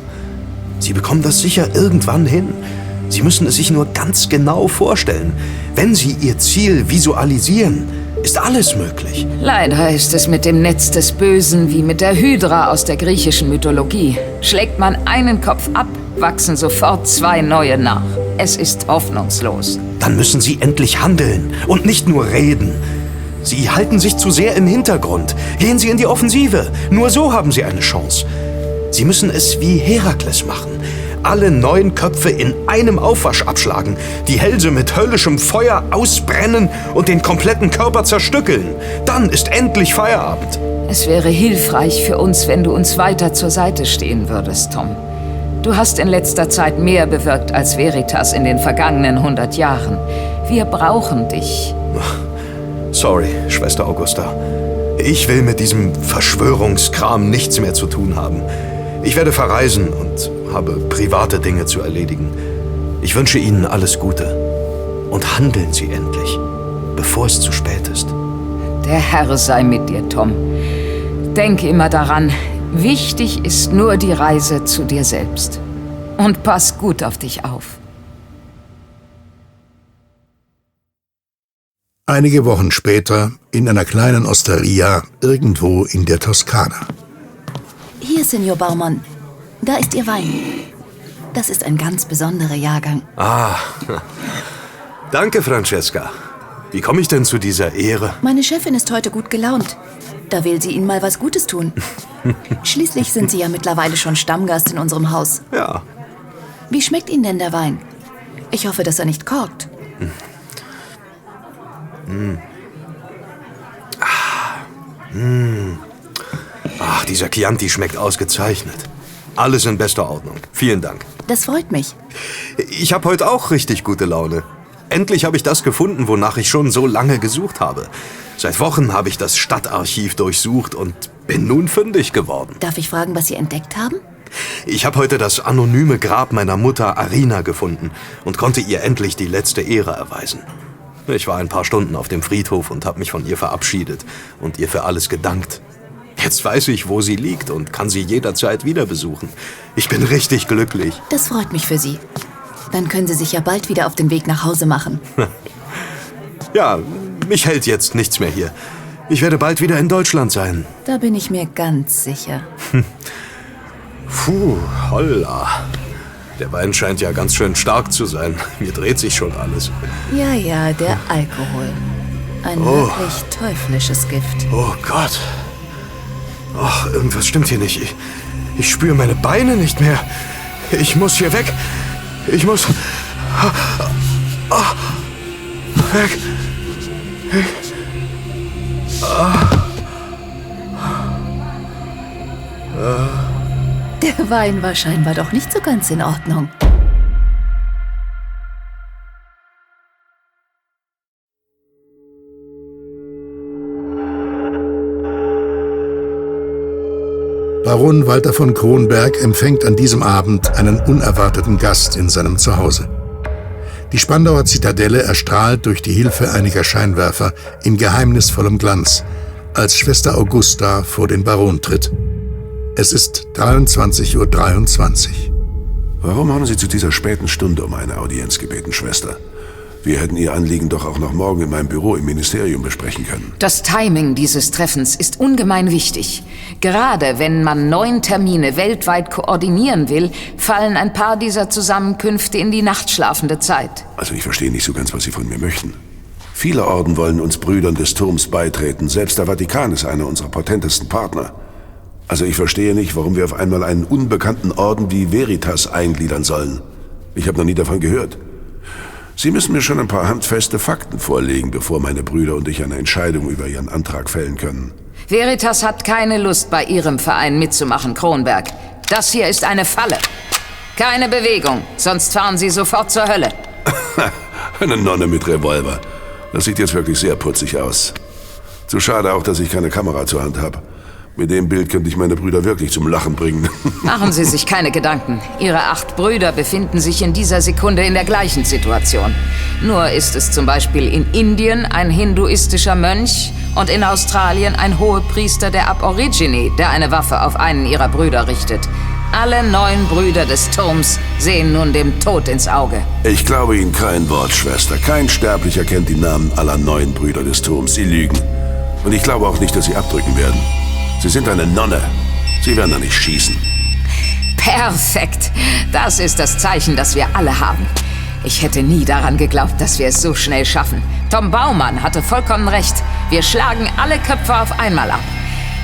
Speaker 4: Sie bekommen das sicher irgendwann hin. Sie müssen es sich nur ganz genau vorstellen. Wenn Sie Ihr Ziel visualisieren, ist alles möglich.
Speaker 7: Leider ist es mit dem Netz des Bösen wie mit der Hydra aus der griechischen Mythologie. Schlägt man einen Kopf ab, wachsen sofort zwei neue nach. Es ist hoffnungslos.
Speaker 4: Dann müssen Sie endlich handeln und nicht nur reden. Sie halten sich zu sehr im Hintergrund. Gehen Sie in die Offensive. Nur so haben Sie eine Chance. Sie müssen es wie Herakles machen. Alle neun Köpfe in einem Aufwasch abschlagen, die Hälse mit höllischem Feuer ausbrennen und den kompletten Körper zerstückeln. Dann ist endlich Feierabend.
Speaker 7: Es wäre hilfreich für uns, wenn du uns weiter zur Seite stehen würdest, Tom. Du hast in letzter Zeit mehr bewirkt als Veritas in den vergangenen hundert Jahren. Wir brauchen dich.
Speaker 4: Sorry, Schwester Augusta. Ich will mit diesem Verschwörungskram nichts mehr zu tun haben. Ich werde verreisen und habe private Dinge zu erledigen. Ich wünsche Ihnen alles Gute. Und handeln Sie endlich, bevor es zu spät ist.
Speaker 7: Der Herr sei mit dir, Tom. Denk immer daran, wichtig ist nur die Reise zu dir selbst. Und pass gut auf dich auf.
Speaker 2: Einige Wochen später in einer kleinen Osteria irgendwo in der Toskana.
Speaker 18: Hier, Signor Baumann. Da ist Ihr Wein. Das ist ein ganz besonderer Jahrgang.
Speaker 4: Ah, danke, Francesca. Wie komme ich denn zu dieser Ehre?
Speaker 18: Meine Chefin ist heute gut gelaunt. Da will sie Ihnen mal was Gutes tun. Schließlich sind Sie ja mittlerweile schon Stammgast in unserem Haus.
Speaker 4: Ja.
Speaker 18: Wie schmeckt Ihnen denn der Wein? Ich hoffe, dass er nicht korkt.
Speaker 4: Mm. Ah. Mm. Ach, dieser Chianti schmeckt ausgezeichnet. Alles in bester Ordnung. Vielen Dank.
Speaker 18: Das freut mich.
Speaker 4: Ich habe heute auch richtig gute Laune. Endlich habe ich das gefunden, wonach ich schon so lange gesucht habe. Seit Wochen habe ich das Stadtarchiv durchsucht und bin nun fündig geworden.
Speaker 18: Darf ich fragen, was Sie entdeckt haben?
Speaker 4: Ich habe heute das anonyme Grab meiner Mutter Arina gefunden und konnte ihr endlich die letzte Ehre erweisen. Ich war ein paar Stunden auf dem Friedhof und habe mich von ihr verabschiedet und ihr für alles gedankt. Jetzt weiß ich, wo sie liegt und kann sie jederzeit wieder besuchen. Ich bin richtig glücklich.
Speaker 18: Das freut mich für Sie. Dann können Sie sich ja bald wieder auf den Weg nach Hause machen.
Speaker 4: Ja, mich hält jetzt nichts mehr hier. Ich werde bald wieder in Deutschland sein.
Speaker 18: Da bin ich mir ganz sicher.
Speaker 4: Puh, holla. Der Wein scheint ja ganz schön stark zu sein. Mir dreht sich schon alles.
Speaker 18: Ja, ja, der Alkohol. Ein
Speaker 4: Oh.
Speaker 18: wirklich teuflisches Gift.
Speaker 4: Oh Gott. Ach, irgendwas stimmt hier nicht. Ich, ich spüre meine Beine nicht mehr. Ich muss hier weg. Ich muss. Ah, weg.
Speaker 18: Der Wein war scheinbar doch nicht so ganz in Ordnung.
Speaker 2: Baron Walter von Kronberg empfängt an diesem Abend einen unerwarteten Gast in seinem Zuhause. Die Spandauer Zitadelle erstrahlt durch die Hilfe einiger Scheinwerfer in geheimnisvollem Glanz, als Schwester Augusta vor den Baron tritt. Es ist 23.23 Uhr. 23.
Speaker 11: Warum haben Sie zu dieser späten Stunde um eine Audienz gebeten, Schwester? Wir hätten Ihr Anliegen doch auch noch morgen in meinem Büro im Ministerium besprechen können.
Speaker 7: Das Timing dieses Treffens ist ungemein wichtig. Gerade wenn man neun Termine weltweit koordinieren will, fallen ein paar dieser Zusammenkünfte in die nachtschlafende Zeit.
Speaker 11: Also ich verstehe nicht so ganz, was Sie von mir möchten. Viele Orden wollen uns Brüdern des Turms beitreten. Selbst der Vatikan ist einer unserer potentesten Partner. Also ich verstehe nicht, warum wir auf einmal einen unbekannten Orden wie Veritas eingliedern sollen. Ich habe noch nie davon gehört. Sie müssen mir schon ein paar handfeste Fakten vorlegen, bevor meine Brüder und ich eine Entscheidung über Ihren Antrag fällen können.
Speaker 7: Veritas hat keine Lust, bei Ihrem Verein mitzumachen, Kronberg. Das hier ist eine Falle. Keine Bewegung, sonst fahren Sie sofort zur Hölle.
Speaker 11: eine Nonne mit Revolver. Das sieht jetzt wirklich sehr putzig aus. Zu schade auch, dass ich keine Kamera zur Hand habe. Mit dem Bild könnte ich meine Brüder wirklich zum Lachen bringen.
Speaker 7: Machen Sie sich keine Gedanken. Ihre acht Brüder befinden sich in dieser Sekunde in der gleichen Situation. Nur ist es zum Beispiel in Indien ein hinduistischer Mönch und in Australien ein Hohepriester der Aborigine, der eine Waffe auf einen ihrer Brüder richtet. Alle neun Brüder des Turms sehen nun dem Tod ins Auge.
Speaker 11: Ich glaube Ihnen kein Wort, Schwester. Kein Sterblicher kennt die Namen aller neun Brüder des Turms. Sie lügen. Und ich glaube auch nicht, dass Sie abdrücken werden. Sie sind eine Nonne. Sie werden da nicht schießen.
Speaker 7: Perfekt. Das ist das Zeichen, das wir alle haben. Ich hätte nie daran geglaubt, dass wir es so schnell schaffen. Tom Baumann hatte vollkommen recht. Wir schlagen alle Köpfe auf einmal ab.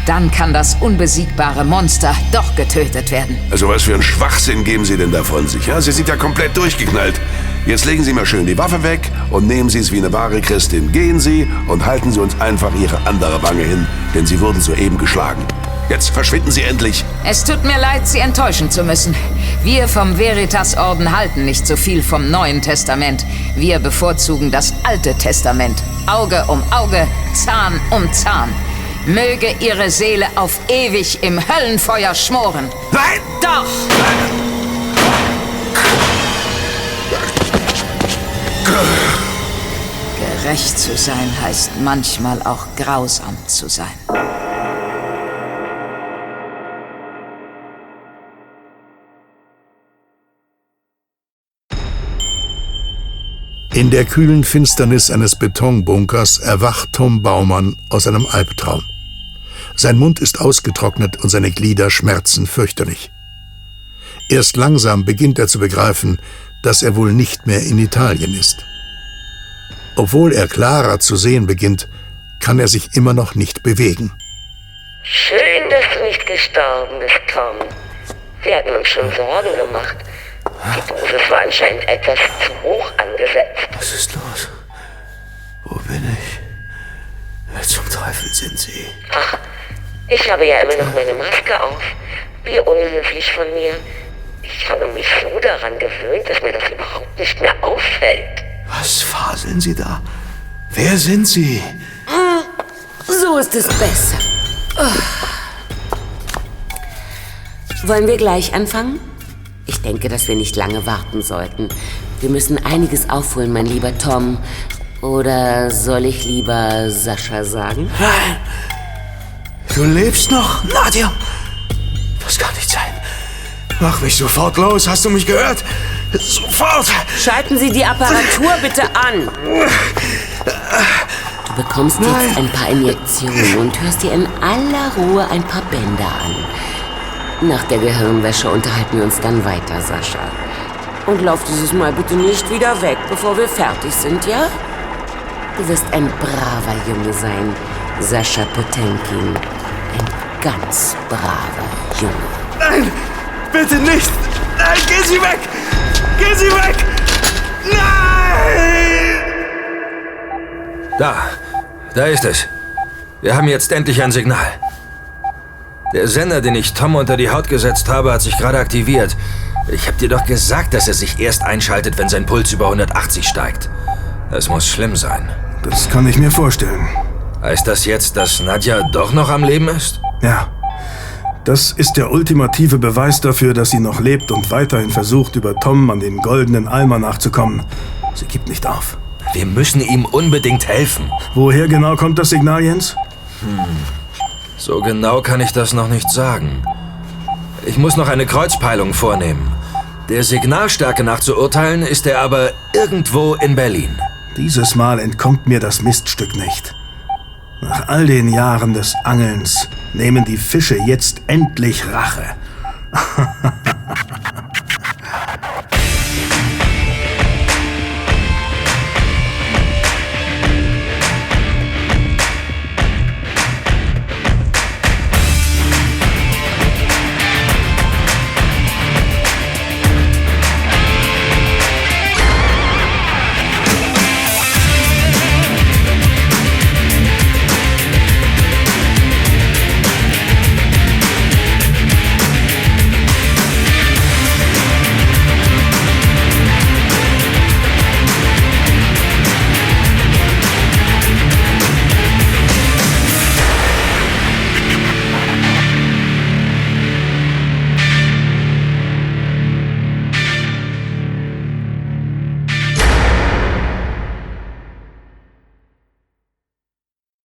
Speaker 7: Dann kann das unbesiegbare Monster doch getötet werden.
Speaker 11: Also was für ein Schwachsinn geben Sie denn da von sich? Ja? Sie sind ja komplett durchgeknallt. Jetzt legen Sie mal schön die Waffe weg und nehmen Sie es wie eine wahre Christin. Gehen Sie und halten Sie uns einfach Ihre andere Wange hin, denn Sie wurden soeben geschlagen. Jetzt verschwinden Sie endlich.
Speaker 7: Es tut mir leid, Sie enttäuschen zu müssen. Wir vom Veritas-Orden halten nicht so viel vom Neuen Testament. Wir bevorzugen das Alte Testament. Auge um Auge, Zahn um Zahn. Möge Ihre Seele auf ewig im Höllenfeuer schmoren.
Speaker 11: Nein!
Speaker 7: Doch! Gerecht zu sein heißt manchmal auch grausam zu sein.
Speaker 2: In der kühlen Finsternis eines Betonbunkers erwacht Tom Baumann aus einem Albtraum. Sein Mund ist ausgetrocknet und seine Glieder schmerzen fürchterlich. Erst langsam beginnt er zu begreifen, dass er wohl nicht mehr in Italien ist. Obwohl er klarer zu sehen beginnt, kann er sich immer noch nicht bewegen.
Speaker 13: Schön, dass du nicht gestorben bist, Tom. Wir hatten uns schon Sorgen gemacht. Die Dosis war anscheinend etwas zu hoch angesetzt.
Speaker 15: Was ist los? Wo bin ich? Wer zum Teufel sind Sie?
Speaker 13: Ach, ich habe ja immer noch meine Maske auf. Wie unhöflich von mir. Ich habe mich so daran gewöhnt, dass mir das überhaupt nicht mehr auffällt.
Speaker 15: Was faseln Sie da? Wer sind Sie?
Speaker 19: So ist es besser. Oh. Wollen wir gleich anfangen? Ich denke, dass wir nicht lange warten sollten. Wir müssen einiges aufholen, mein lieber Tom. Oder soll ich lieber Sascha sagen?
Speaker 15: Nein! Du lebst noch, Nadja! Das kann nicht sein. Mach mich sofort los, hast du mich gehört? Sofort!
Speaker 19: Schalten Sie die Apparatur bitte an! Du bekommst
Speaker 15: Nein.
Speaker 19: jetzt ein paar Injektionen und hörst dir in aller Ruhe ein paar Bänder an. Nach der Gehirnwäsche unterhalten wir uns dann weiter, Sascha. Und lauf dieses Mal bitte nicht wieder weg, bevor wir fertig sind, ja? Du wirst ein braver Junge sein, Sascha Potenkin. Ein ganz braver Junge.
Speaker 15: Nein! Bitte nicht! Nein, gehen Sie weg! Gehen Sie weg! Nein!
Speaker 16: Da, da ist es. Wir haben jetzt endlich ein Signal. Der Sender, den ich Tom unter die Haut gesetzt habe, hat sich gerade aktiviert. Ich hab dir doch gesagt, dass er sich erst einschaltet, wenn sein Puls über 180 steigt. Das muss schlimm sein.
Speaker 12: Das kann ich mir vorstellen.
Speaker 16: Heißt das jetzt, dass Nadja doch noch am Leben ist?
Speaker 12: Ja. Das ist der ultimative Beweis dafür, dass sie noch lebt und weiterhin versucht, über Tom an den goldenen Almanach nachzukommen. Sie gibt nicht auf.
Speaker 16: Wir müssen ihm unbedingt helfen.
Speaker 12: Woher genau kommt das Signal, Jens?
Speaker 16: Hm. So genau kann ich das noch nicht sagen. Ich muss noch eine Kreuzpeilung vornehmen. Der Signalstärke nach zu urteilen, ist er aber irgendwo in Berlin.
Speaker 12: Dieses Mal entkommt mir das Miststück nicht. Nach all den Jahren des Angelns nehmen die Fische jetzt endlich Rache.